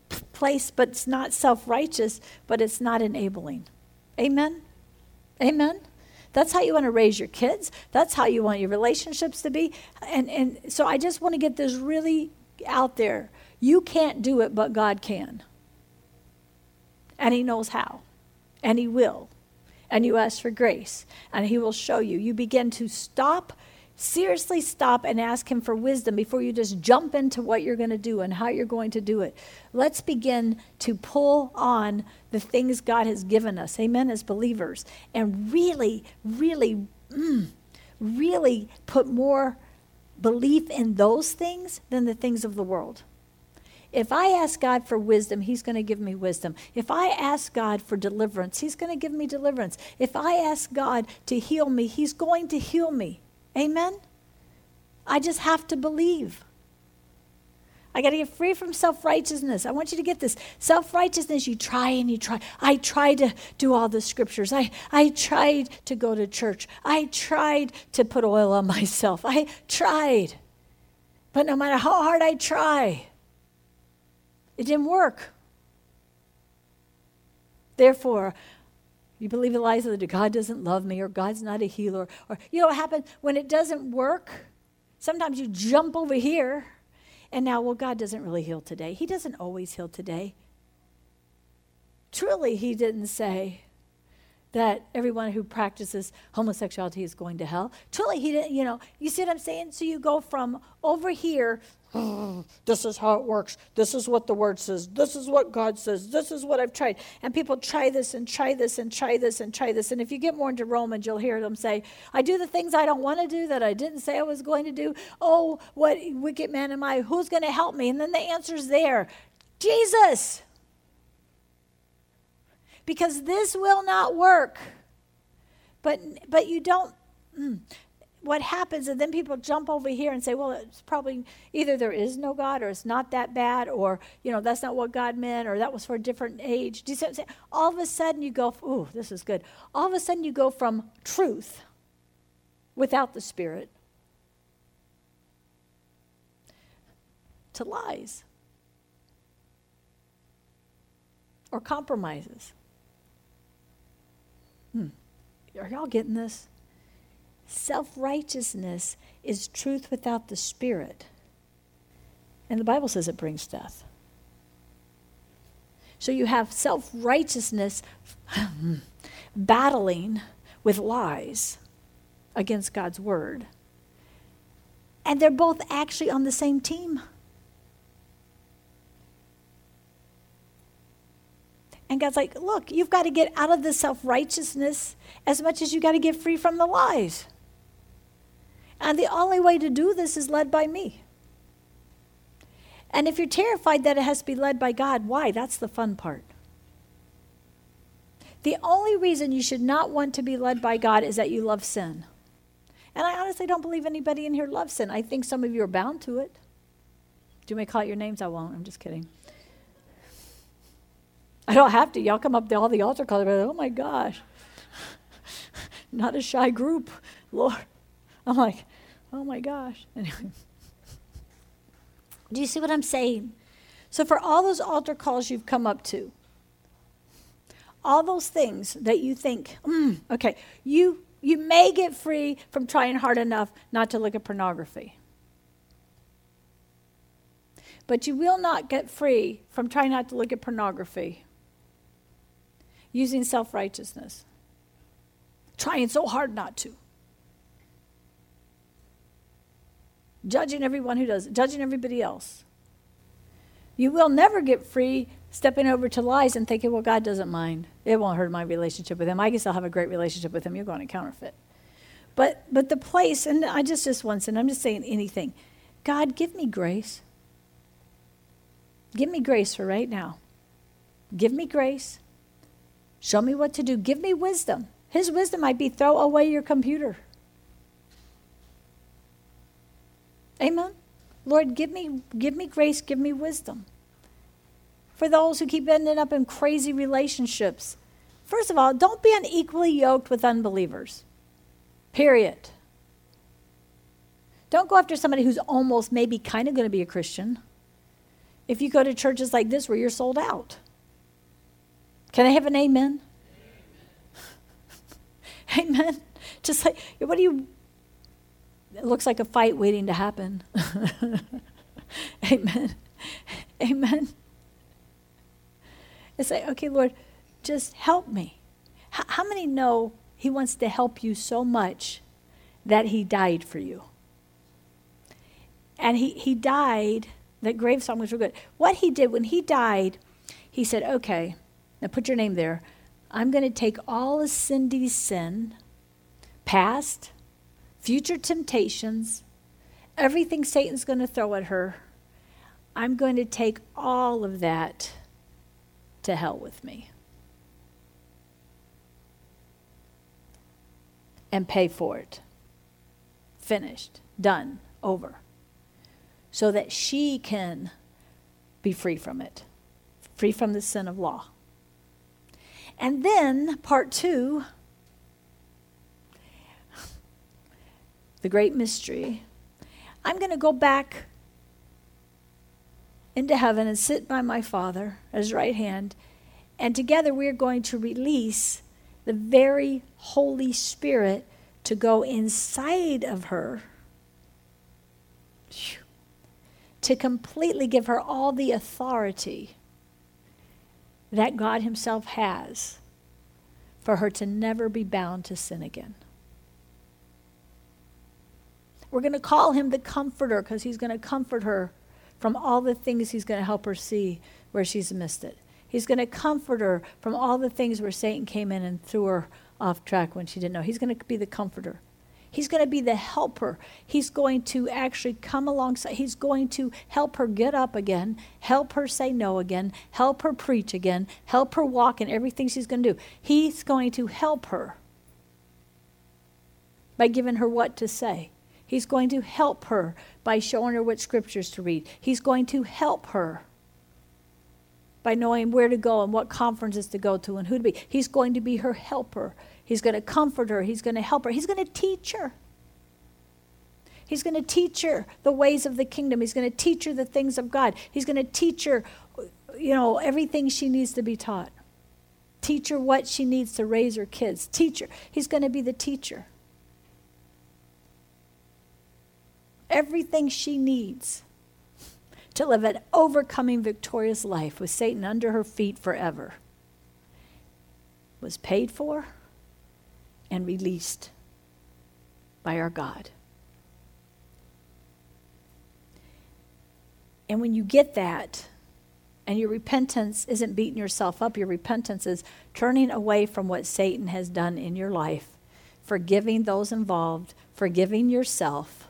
place, but it's not self righteous, but it's not enabling. Amen? Amen? That's how you want to raise your kids. That's how you want your relationships to be. And, and so I just want to get this really out there. You can't do it, but God can and He knows how, and He will. And you ask for grace, and He will show you. You begin to stop, seriously stop, and ask Him for wisdom before you just jump into what you're going to do and how you're going to do it. Let's begin to pull on the things God has given us, amen, as believers, and really, really, mm, really put more belief in those things than the things of the world. If I ask God for wisdom, He's going to give me wisdom. If I ask God for deliverance, He's going to give me deliverance. If I ask God to heal me, He's going to heal me. Amen? I just have to believe. I got to get free from self righteousness. I want you to get this. Self righteousness, you try and you try. I tried to do all the scriptures. I, I tried to go to church. I tried to put oil on [laughs] myself. I tried. But no matter how hard I try, it didn't work. Therefore, you believe the lies that God doesn't love me or God's not a healer. Or you know what happens when it doesn't work? Sometimes you jump over here and now, well, God doesn't really heal today. He doesn't always heal today. Truly, He didn't say that everyone who practices homosexuality is going to hell. Truly, He didn't, you know, you see what I'm saying? So you go from over here [gasps] this is how it works. This is what the word says. This is what God says. This is what I've tried. And people try this and try this and try this and try this. And if you get more into Romans, you'll hear them say, I do the things I don't want to do that I didn't say I was going to do. Oh, what wicked man am I? Who's going to help me? And then the answer's there Jesus. Because this will not work. But, but you don't. Mm, What happens and then people jump over here and say, well, it's probably either there is no God or it's not that bad or, you know, that's not what God meant or that was for a different age. Do you see what I'm saying? All of a sudden you go, ooh, this is good. All of a sudden you go from truth without the Spirit to lies or compromises. Hmm. Are y'all getting this? Self righteousness is truth without the Spirit. And the Bible says it brings death. So you have self righteousness [laughs] battling with lies against God's word. And they're both actually on the same team. And God's like, look, you've got to get out of the self righteousness as much as you got to get free from the lies. And the only way to do this is led by me. And if you're terrified that it has to be led by God, why? That's the fun part. The only reason you should not want to be led by God is that you love sin. And I honestly don't believe anybody in here loves sin. I think some of you are bound to it. Do you want to call out your names? I won't. I'm just kidding. I don't have to. Y'all come up to all the altar calls. Oh my gosh. [laughs] Not a shy group, Lord. I'm like, oh my gosh. [laughs] Anyway. Do you see what I'm saying? So, for all those altar calls you've come up to, all those things that you think, mm, okay, you, you may get free from trying hard enough not to look at pornography. But you will not get free from trying not to look at pornography using self righteousness, trying so hard not to. Judging everyone who does it, judging everybody else. You will never get free stepping over to lies and thinking, well, God doesn't mind. It won't hurt my relationship with Him. I guess I'll have a great relationship with Him. You're going to counterfeit. But, but the place, and I just, just once, and I'm just saying anything God, give me grace. Give me grace for right now. Give me grace. Show me what to do. Give me wisdom. His wisdom might be throw away your computer. Amen. Lord, give me, give me grace, give me wisdom. For those who keep ending up in crazy relationships, first of all, don't be unequally yoked with unbelievers. Period. Don't go after somebody who's almost maybe kind of going to be a Christian. If you go to churches like this where you're sold out, can I have an amen? Amen. [laughs] amen. Just like, what do you, it looks like a fight waiting to happen. [laughs] amen. Amen. It's like, okay, Lord, just help me. H- how many know He wants to help you so much that He died for you? And He, he died, that grave song was real good. What He did when He died, He said, okay, now put your name there. I'm going to take all of Cindy's sin, past, future temptations, everything Satan's going to throw at her. I'm going to take all of that to hell with me and pay for it. Finished, done, over. So that she can be free from it, free from the sin of law. And then, part two, the great mystery. I'm going to go back into heaven and sit by my Father at his right hand, and together we are going to release the very Holy Spirit to go inside of her to completely give her all the authority that God Himself has for her to never be bound to sin again. We're going to call Him the Comforter because He's going to comfort her from all the things He's going to help her see where she's missed it. He's going to comfort her from all the things where Satan came in and threw her off track when she didn't know. He's going to be the comforter. He's going to be the helper. He's going to actually come alongside. He's going to help her get up again, help her say no again, help her preach again, help her walk in everything she's going to do. He's going to help her by giving her what to say. He's going to help her by showing her what scriptures to read. He's going to help her by knowing where to go and what conferences to go to and who to be. He's going to be her helper. He's going to comfort her. He's going to help her. He's going to teach her. He's going to teach her the ways of the kingdom. He's going to teach her the things of God. He's going to teach her, you know, everything she needs to be taught. Teach her what she needs to raise her kids. Teach her. He's going to be the teacher. Everything she needs to live an overcoming, victorious life with Satan under her feet forever was paid for and released by our God. And when you get that, and your repentance isn't beating yourself up, your repentance is turning away from what Satan has done in your life, forgiving those involved, forgiving yourself,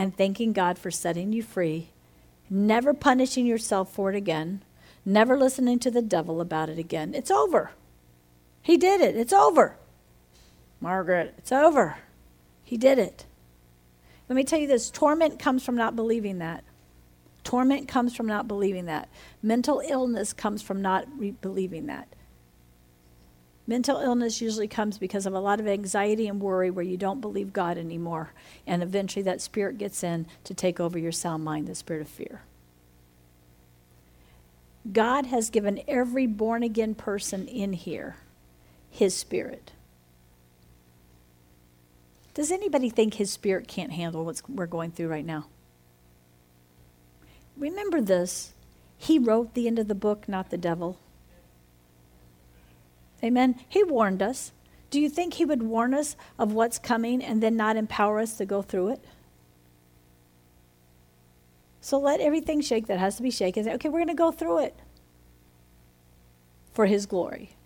and thanking God for setting you free, never punishing yourself for it again, never listening to the devil about it again. It's over. He did it. It's over. Margaret, it's over. He did it. Let me tell you this torment comes from not believing that. Torment comes from not believing that. Mental illness comes from not re- believing that. Mental illness usually comes because of a lot of anxiety and worry where you don't believe God anymore. And eventually that spirit gets in to take over your sound mind, the spirit of fear. God has given every born again person in here his spirit. Does anybody think his spirit can't handle what we're going through right now? Remember this. He wrote the end of the book, not the devil. Amen. He warned us. Do you think he would warn us of what's coming and then not empower us to go through it? So let everything shake that has to be shaken. Okay, we're going to go through it for his glory.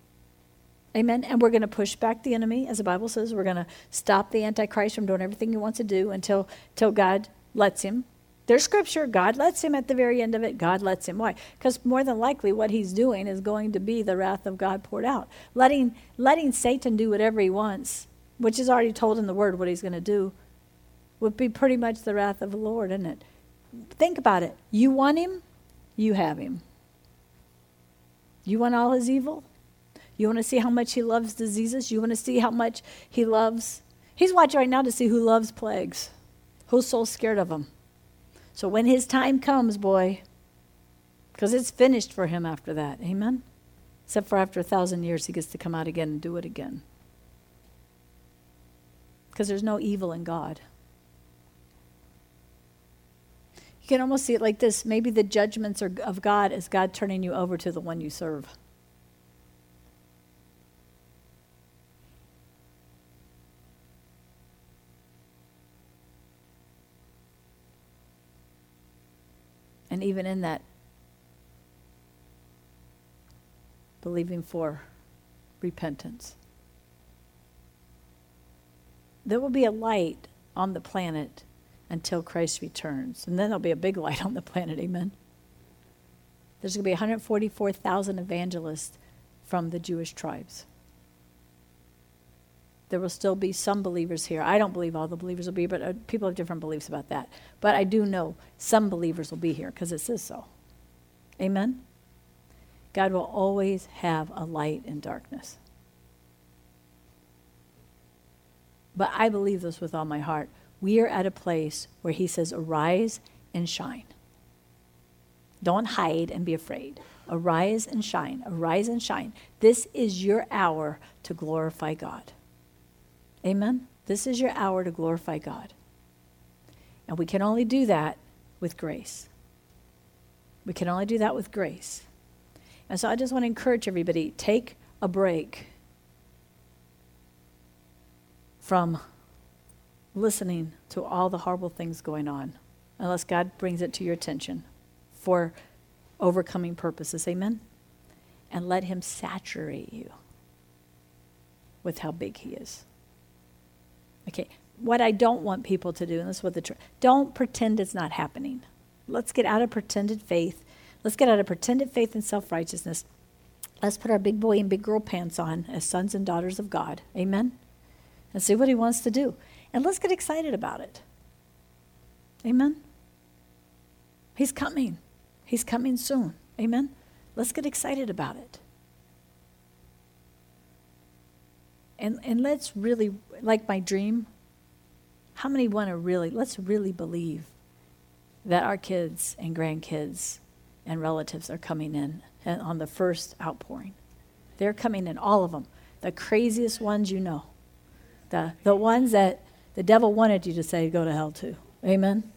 Amen. And we're going to push back the enemy, as the Bible says. We're going to stop the Antichrist from doing everything he wants to do until, until God lets him. There's scripture. God lets him at the very end of it. God lets him. Why? Because more than likely what he's doing is going to be the wrath of God poured out. Letting, letting Satan do whatever he wants, which is already told in the word what he's going to do, would be pretty much the wrath of the Lord, isn't it? Think about it. You want him, you have him. You want all his evil? You want to see how much he loves diseases? You want to see how much he loves? He's watching right now to see who loves plagues, who's so scared of them. So when his time comes, boy, because it's finished for him after that. Amen? Except for after a thousand years, he gets to come out again and do it again. Because there's no evil in God. You can almost see it like this. Maybe the judgments are of God is God turning you over to the one you serve. And even in that, believing for repentance. There will be a light on the planet until Christ returns. And then there'll be a big light on the planet, amen? There's going to be 144,000 evangelists from the Jewish tribes. There will still be some believers here. I don't believe all the believers will be, but uh, people have different beliefs about that. But I do know some believers will be here because it says so. Amen? God will always have a light in darkness. But I believe this with all my heart we are at a place where he says, Arise and shine. Don't hide and be afraid. Arise and shine. Arise and shine. This is your hour to glorify God. Amen? This is your hour to glorify God. And we can only do that with grace. We can only do that with grace. And so I just want to encourage everybody take a break from listening to all the horrible things going on unless God brings it to your attention for overcoming purposes. Amen? And let Him saturate you with how big He is. Okay, what I don't want people to do, and this is what the tr- don't pretend it's not happening. Let's get out of pretended faith. Let's get out of pretended faith and self righteousness. Let's put our big boy and big girl pants on as sons and daughters of God. Amen? And see what He wants to do. And let's get excited about it. Amen? He's coming. He's coming soon. Amen? Let's get excited about it. And, and let's really, like my dream, how many want to really, let's really believe that our kids and grandkids and relatives are coming in on the first outpouring. They're coming in, all of them. The craziest ones you know. The, the ones that the devil wanted you to say, go to hell too. Amen?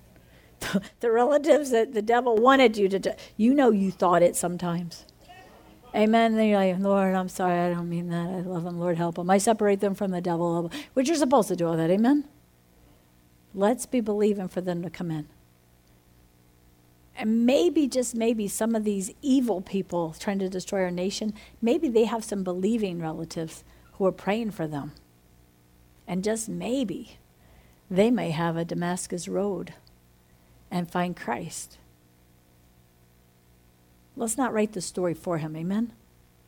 [laughs] the relatives that the devil wanted you to, you know you thought it sometimes. Amen. Then you're like, Lord, I'm sorry, I don't mean that. I love them. Lord, help them. I separate them from the devil, which you're supposed to do all that. Amen? Let's be believing for them to come in. And maybe, just maybe, some of these evil people trying to destroy our nation, maybe they have some believing relatives who are praying for them. And just maybe, they may have a Damascus road and find Christ. Let's not write the story for him, amen?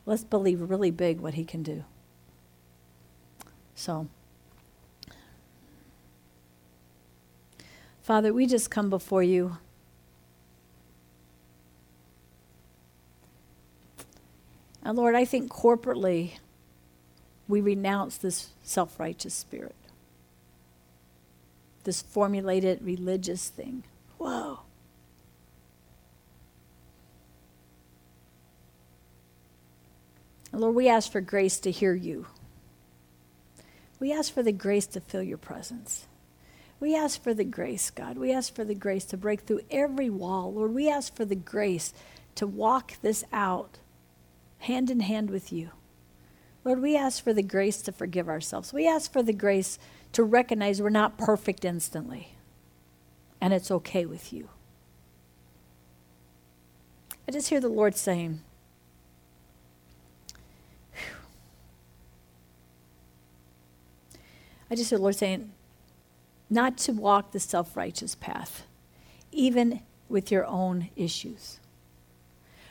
Let's believe really big what he can do. So, Father, we just come before you. And Lord, I think corporately we renounce this self righteous spirit this formulated religious thing. Whoa. Lord, we ask for grace to hear you. We ask for the grace to feel your presence. We ask for the grace, God. We ask for the grace to break through every wall. Lord, we ask for the grace to walk this out hand in hand with you. Lord, we ask for the grace to forgive ourselves. We ask for the grace to recognize we're not perfect instantly, and it's okay with you. I just hear the Lord saying, I just heard the Lord saying, not to walk the self righteous path, even with your own issues.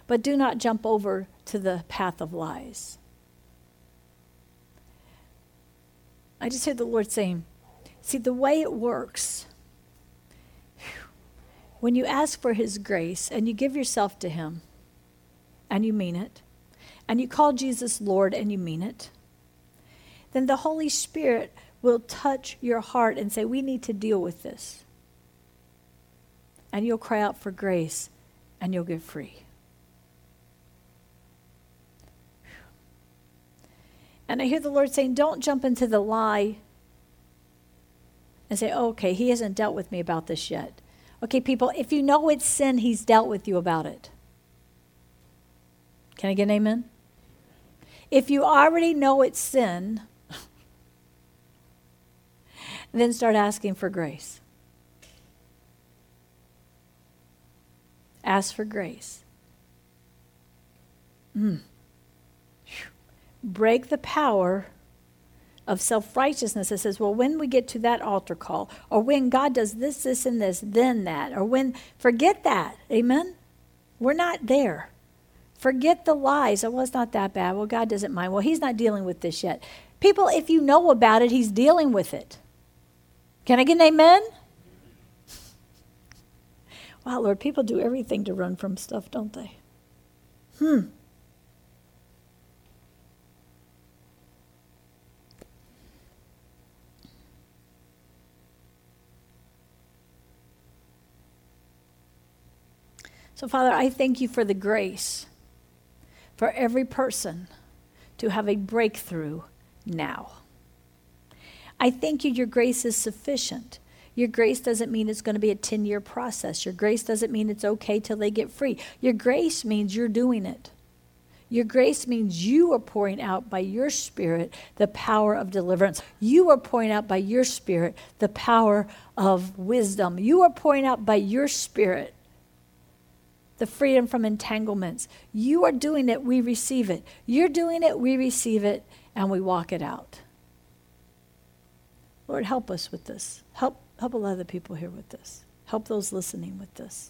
But do not jump over to the path of lies. I just heard the Lord saying, see, the way it works, when you ask for His grace and you give yourself to Him, and you mean it, and you call Jesus Lord and you mean it, then the Holy Spirit will touch your heart and say, We need to deal with this. And you'll cry out for grace and you'll get free. And I hear the Lord saying, Don't jump into the lie and say, oh, Okay, He hasn't dealt with me about this yet. Okay, people, if you know it's sin, He's dealt with you about it. Can I get an amen? If you already know it's sin, then start asking for grace. Ask for grace. Mm. Break the power of self righteousness that says, well, when we get to that altar call, or when God does this, this, and this, then that, or when, forget that. Amen? We're not there. Forget the lies. Oh, well, it's not that bad. Well, God doesn't mind. Well, He's not dealing with this yet. People, if you know about it, He's dealing with it. Can I get an amen? Wow, Lord, people do everything to run from stuff, don't they? Hmm. So, Father, I thank you for the grace for every person to have a breakthrough now. I thank you, your grace is sufficient. Your grace doesn't mean it's going to be a 10 year process. Your grace doesn't mean it's okay till they get free. Your grace means you're doing it. Your grace means you are pouring out by your Spirit the power of deliverance. You are pouring out by your Spirit the power of wisdom. You are pouring out by your Spirit the freedom from entanglements. You are doing it, we receive it. You're doing it, we receive it, and we walk it out. Lord, help us with this. Help, help a lot of the people here with this. Help those listening with this.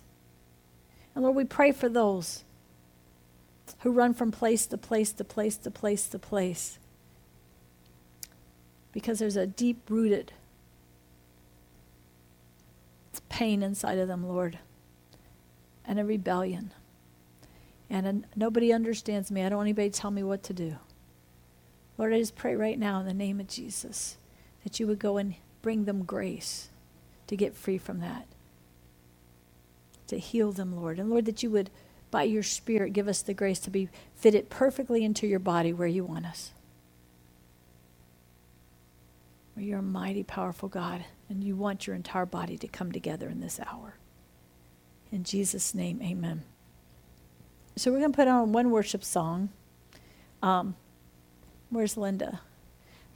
And Lord, we pray for those who run from place to place to place to place to place because there's a deep rooted pain inside of them, Lord, and a rebellion. And a, nobody understands me. I don't want anybody to tell me what to do. Lord, I just pray right now in the name of Jesus that you would go and bring them grace to get free from that, to heal them, Lord. And Lord, that you would, by your Spirit, give us the grace to be fitted perfectly into your body where you want us. You're a mighty, powerful God, and you want your entire body to come together in this hour. In Jesus' name, amen. So we're going to put on one worship song. Um, where's Linda?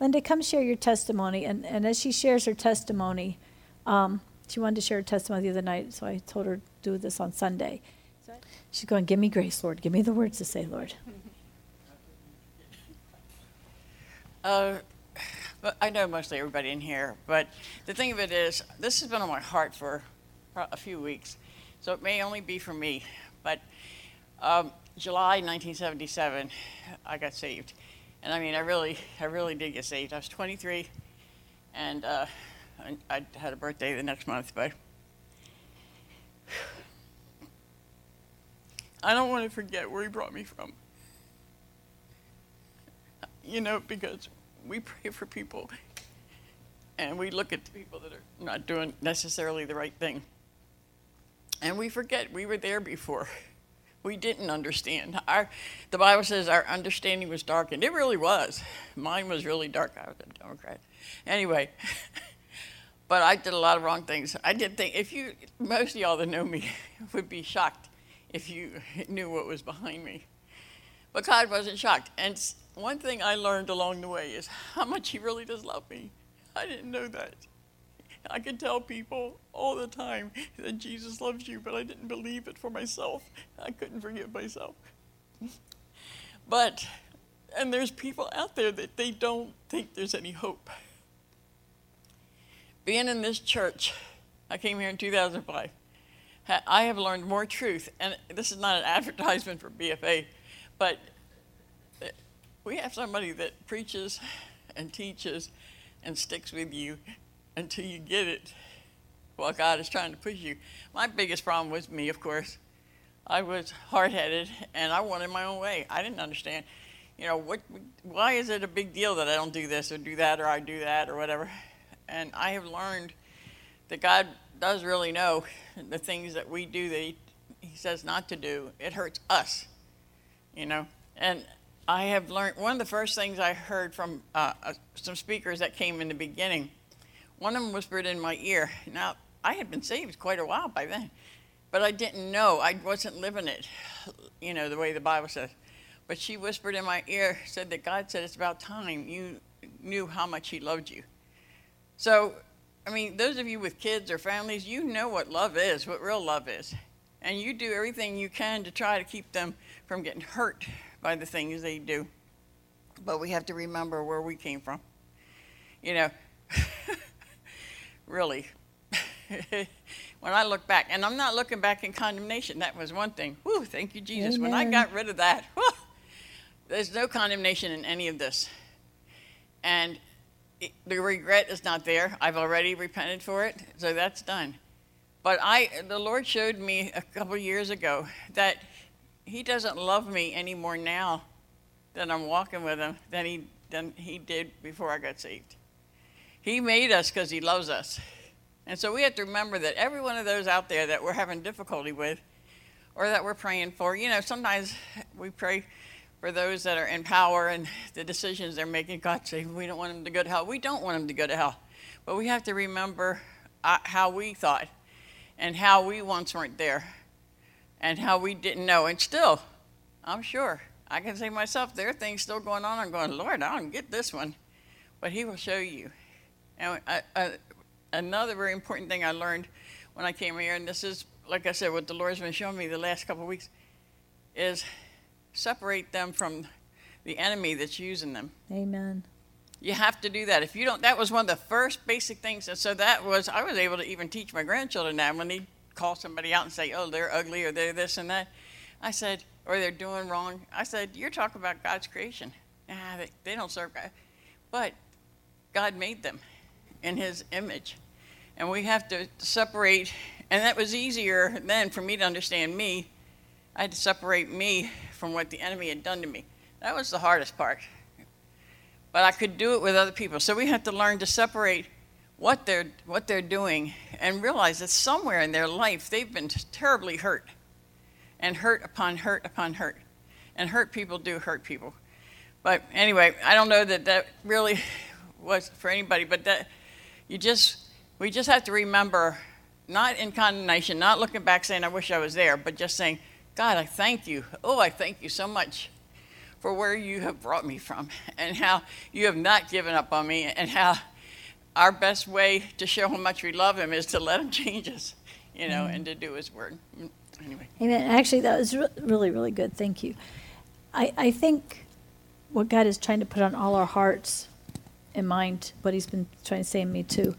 Linda, come share your testimony. And, and as she shares her testimony, um, she wanted to share her testimony the other night, so I told her to do this on Sunday. She's going, Give me grace, Lord. Give me the words to say, Lord. [laughs] Uh, I know mostly everybody in here, but the thing of it is, this has been on my heart for a few weeks, so it may only be for me. But um, July 1977, I got saved. And I mean, I really, I really did get saved. I was 23, and uh, I, I had a birthday the next month, but I don't want to forget where he brought me from. You know, because we pray for people and we look at the people that are not doing necessarily the right thing. And we forget we were there before we didn't understand. Our, the Bible says our understanding was darkened. It really was. Mine was really dark. I was a Democrat. Anyway, [laughs] but I did a lot of wrong things. I did think, if you, most of y'all that know me [laughs] would be shocked if you [laughs] knew what was behind me. But God wasn't shocked. And one thing I learned along the way is how much He really does love me. I didn't know that. I could tell people all the time that Jesus loves you, but I didn't believe it for myself. I couldn't forgive myself. But, and there's people out there that they don't think there's any hope. Being in this church, I came here in 2005. I have learned more truth, and this is not an [laughs] advertisement for BFA, but uh, we have somebody that preaches and teaches and sticks with you until you get it while God is trying to push you. My biggest problem was me, of course. I was hard headed and I wanted my own way. I didn't understand, you know, what, why is it a big deal that I don't do this or do that or I do that or whatever? And I have learned that God does really know the things that we do that He, he says not to do. It hurts us, you know. And I have learned one of the first things I heard from uh, uh, some speakers that came in the beginning. One of them whispered in my ear. Now, I had been saved quite a while by then, but I didn't know. I wasn't living it, you know, the way the Bible says. But she whispered in my ear, said that God said it's about time you knew how much He loved you. So, I mean, those of you with kids or families, you know what love is, what real love is. And you do everything you can to try to keep them from getting hurt by the things they do. But we have to remember where we came from. You know, [laughs] really. [laughs] when I look back, and I'm not looking back in condemnation, that was one thing. Whew, thank you, Jesus. Amen. When I got rid of that, [laughs] whew, there's no condemnation in any of this. And it, the regret is not there. I've already repented for it, so that's done. But I, the Lord showed me a couple years ago that he doesn't love me any more now that I'm walking with him than he, than he did before I got saved. He made us because he loves us. And so we have to remember that every one of those out there that we're having difficulty with or that we're praying for, you know, sometimes we pray for those that are in power and the decisions they're making. God say, we don't want them to go to hell. We don't want them to go to hell. But we have to remember uh, how we thought and how we once weren't there and how we didn't know. And still, I'm sure, I can say myself, there are things still going on. I'm going, Lord, I don't get this one. But He will show you. And I, I, another very important thing I learned when I came here, and this is, like I said, what the Lord's been showing me the last couple of weeks, is separate them from the enemy that's using them. Amen. You have to do that. If you don't, that was one of the first basic things. And so that was, I was able to even teach my grandchildren that when they call somebody out and say, oh, they're ugly or they're this and that. I said, or they're doing wrong. I said, you're talking about God's creation. Nah, they, they don't serve God. But God made them in his image. And we have to separate, and that was easier then for me to understand me. I had to separate me from what the enemy had done to me. That was the hardest part. But I could do it with other people. So we have to learn to separate what they're, what they're doing and realize that somewhere in their life they've been terribly hurt and hurt upon hurt upon hurt. And hurt people do hurt people. But anyway, I don't know that that really was for anybody, but that you just, we just have to remember, not in condemnation, not looking back saying, I wish I was there, but just saying, God, I thank you. Oh, I thank you so much for where you have brought me from and how you have not given up on me and how our best way to show how much we love him is to let him [laughs] change us, you know, mm. and to do his word. Mm, anyway. Amen. Actually, that was re- really, really good. Thank you. I, I think what God is trying to put on all our hearts and mind, what he's been trying to say in me too,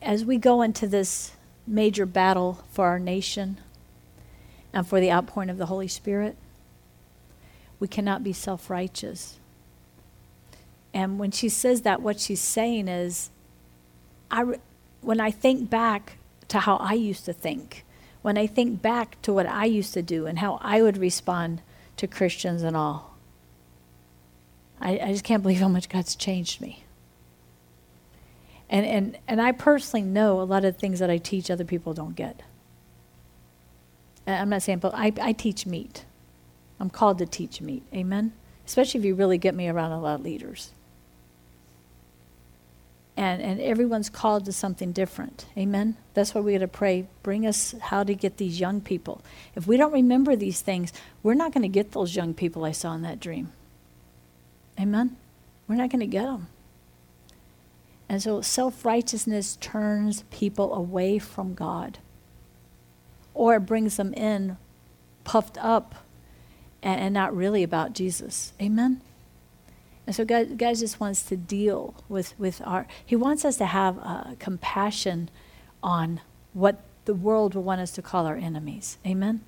as we go into this major battle for our nation and for the outpouring of the Holy Spirit, we cannot be self righteous and when she says that, what she's saying is, I, when I think back to how I used to think, when I think back to what I used to do and how I would respond to Christians and all, I, I just can't believe how much God's changed me. And, and, and I personally know a lot of things that I teach other people don't get. I'm not saying, but I, I teach meat. I'm called to teach meat. Amen? Especially if you really get me around a lot of leaders. and, and everyone's called to something different. Amen? That's why we got to pray. Bring us how to get these young people. If we don't remember these things, we're not going to get those young people I saw in that dream. Amen? We're not going to get them. And so self righteousness turns people away from God, or it brings them in puffed up and, and not really about Jesus. Amen? And so God, God just wants to deal with, with our, He wants us to have uh, compassion on what the world will want us to call our enemies. Amen?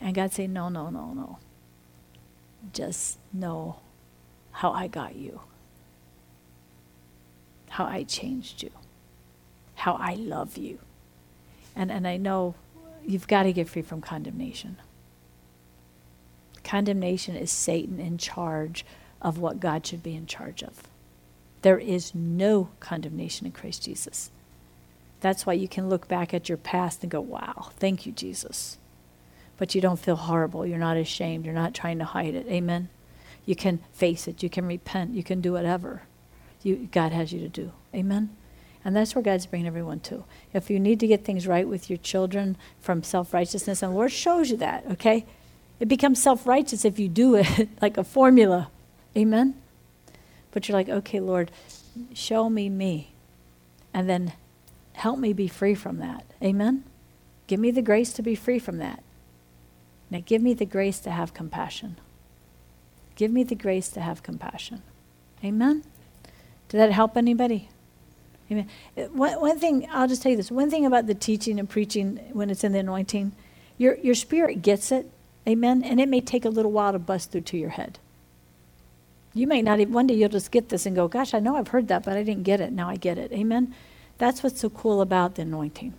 And God say, no, no, no, no. Just know how I got you, how I changed you, how I love you. And, and I know you've got to get free from condemnation. Condemnation is Satan in charge of what God should be in charge of. There is no condemnation in Christ Jesus. That's why you can look back at your past and go, wow, thank you, Jesus. But you don't feel horrible. You're not ashamed. You're not trying to hide it. Amen. You can face it. You can repent. You can do whatever you, God has you to do. Amen. And that's where God's bringing everyone to. If you need to get things right with your children from self righteousness, and the Lord shows you that, okay? It becomes self righteous if you do it [laughs] like a formula. Amen? But you're like, okay, Lord, show me me. And then help me be free from that. Amen? Give me the grace to be free from that. Now, give me the grace to have compassion. Give me the grace to have compassion. Amen? Did that help anybody? Amen. One, one thing, I'll just tell you this one thing about the teaching and preaching when it's in the anointing, your, your spirit gets it, Amen? And it may take a little while to bust through to your head. You may not even, one day you'll just get this and go, gosh, I know I've heard that, but I didn't get it. Now I get it. Amen? That's what's so cool about the anointing.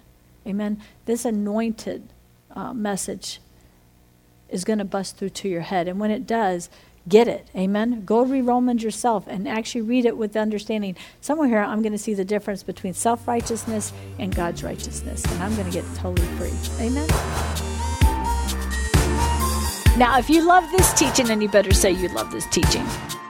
Amen? This anointed uh, message is going to bust through to your head. And when it does, get it. Amen? Go read Romans yourself and actually read it with understanding. Somewhere here, I'm going to see the difference between self righteousness and God's righteousness. And I'm going to get totally free. Amen? Now, if you love this teaching, and you better say you love this teaching,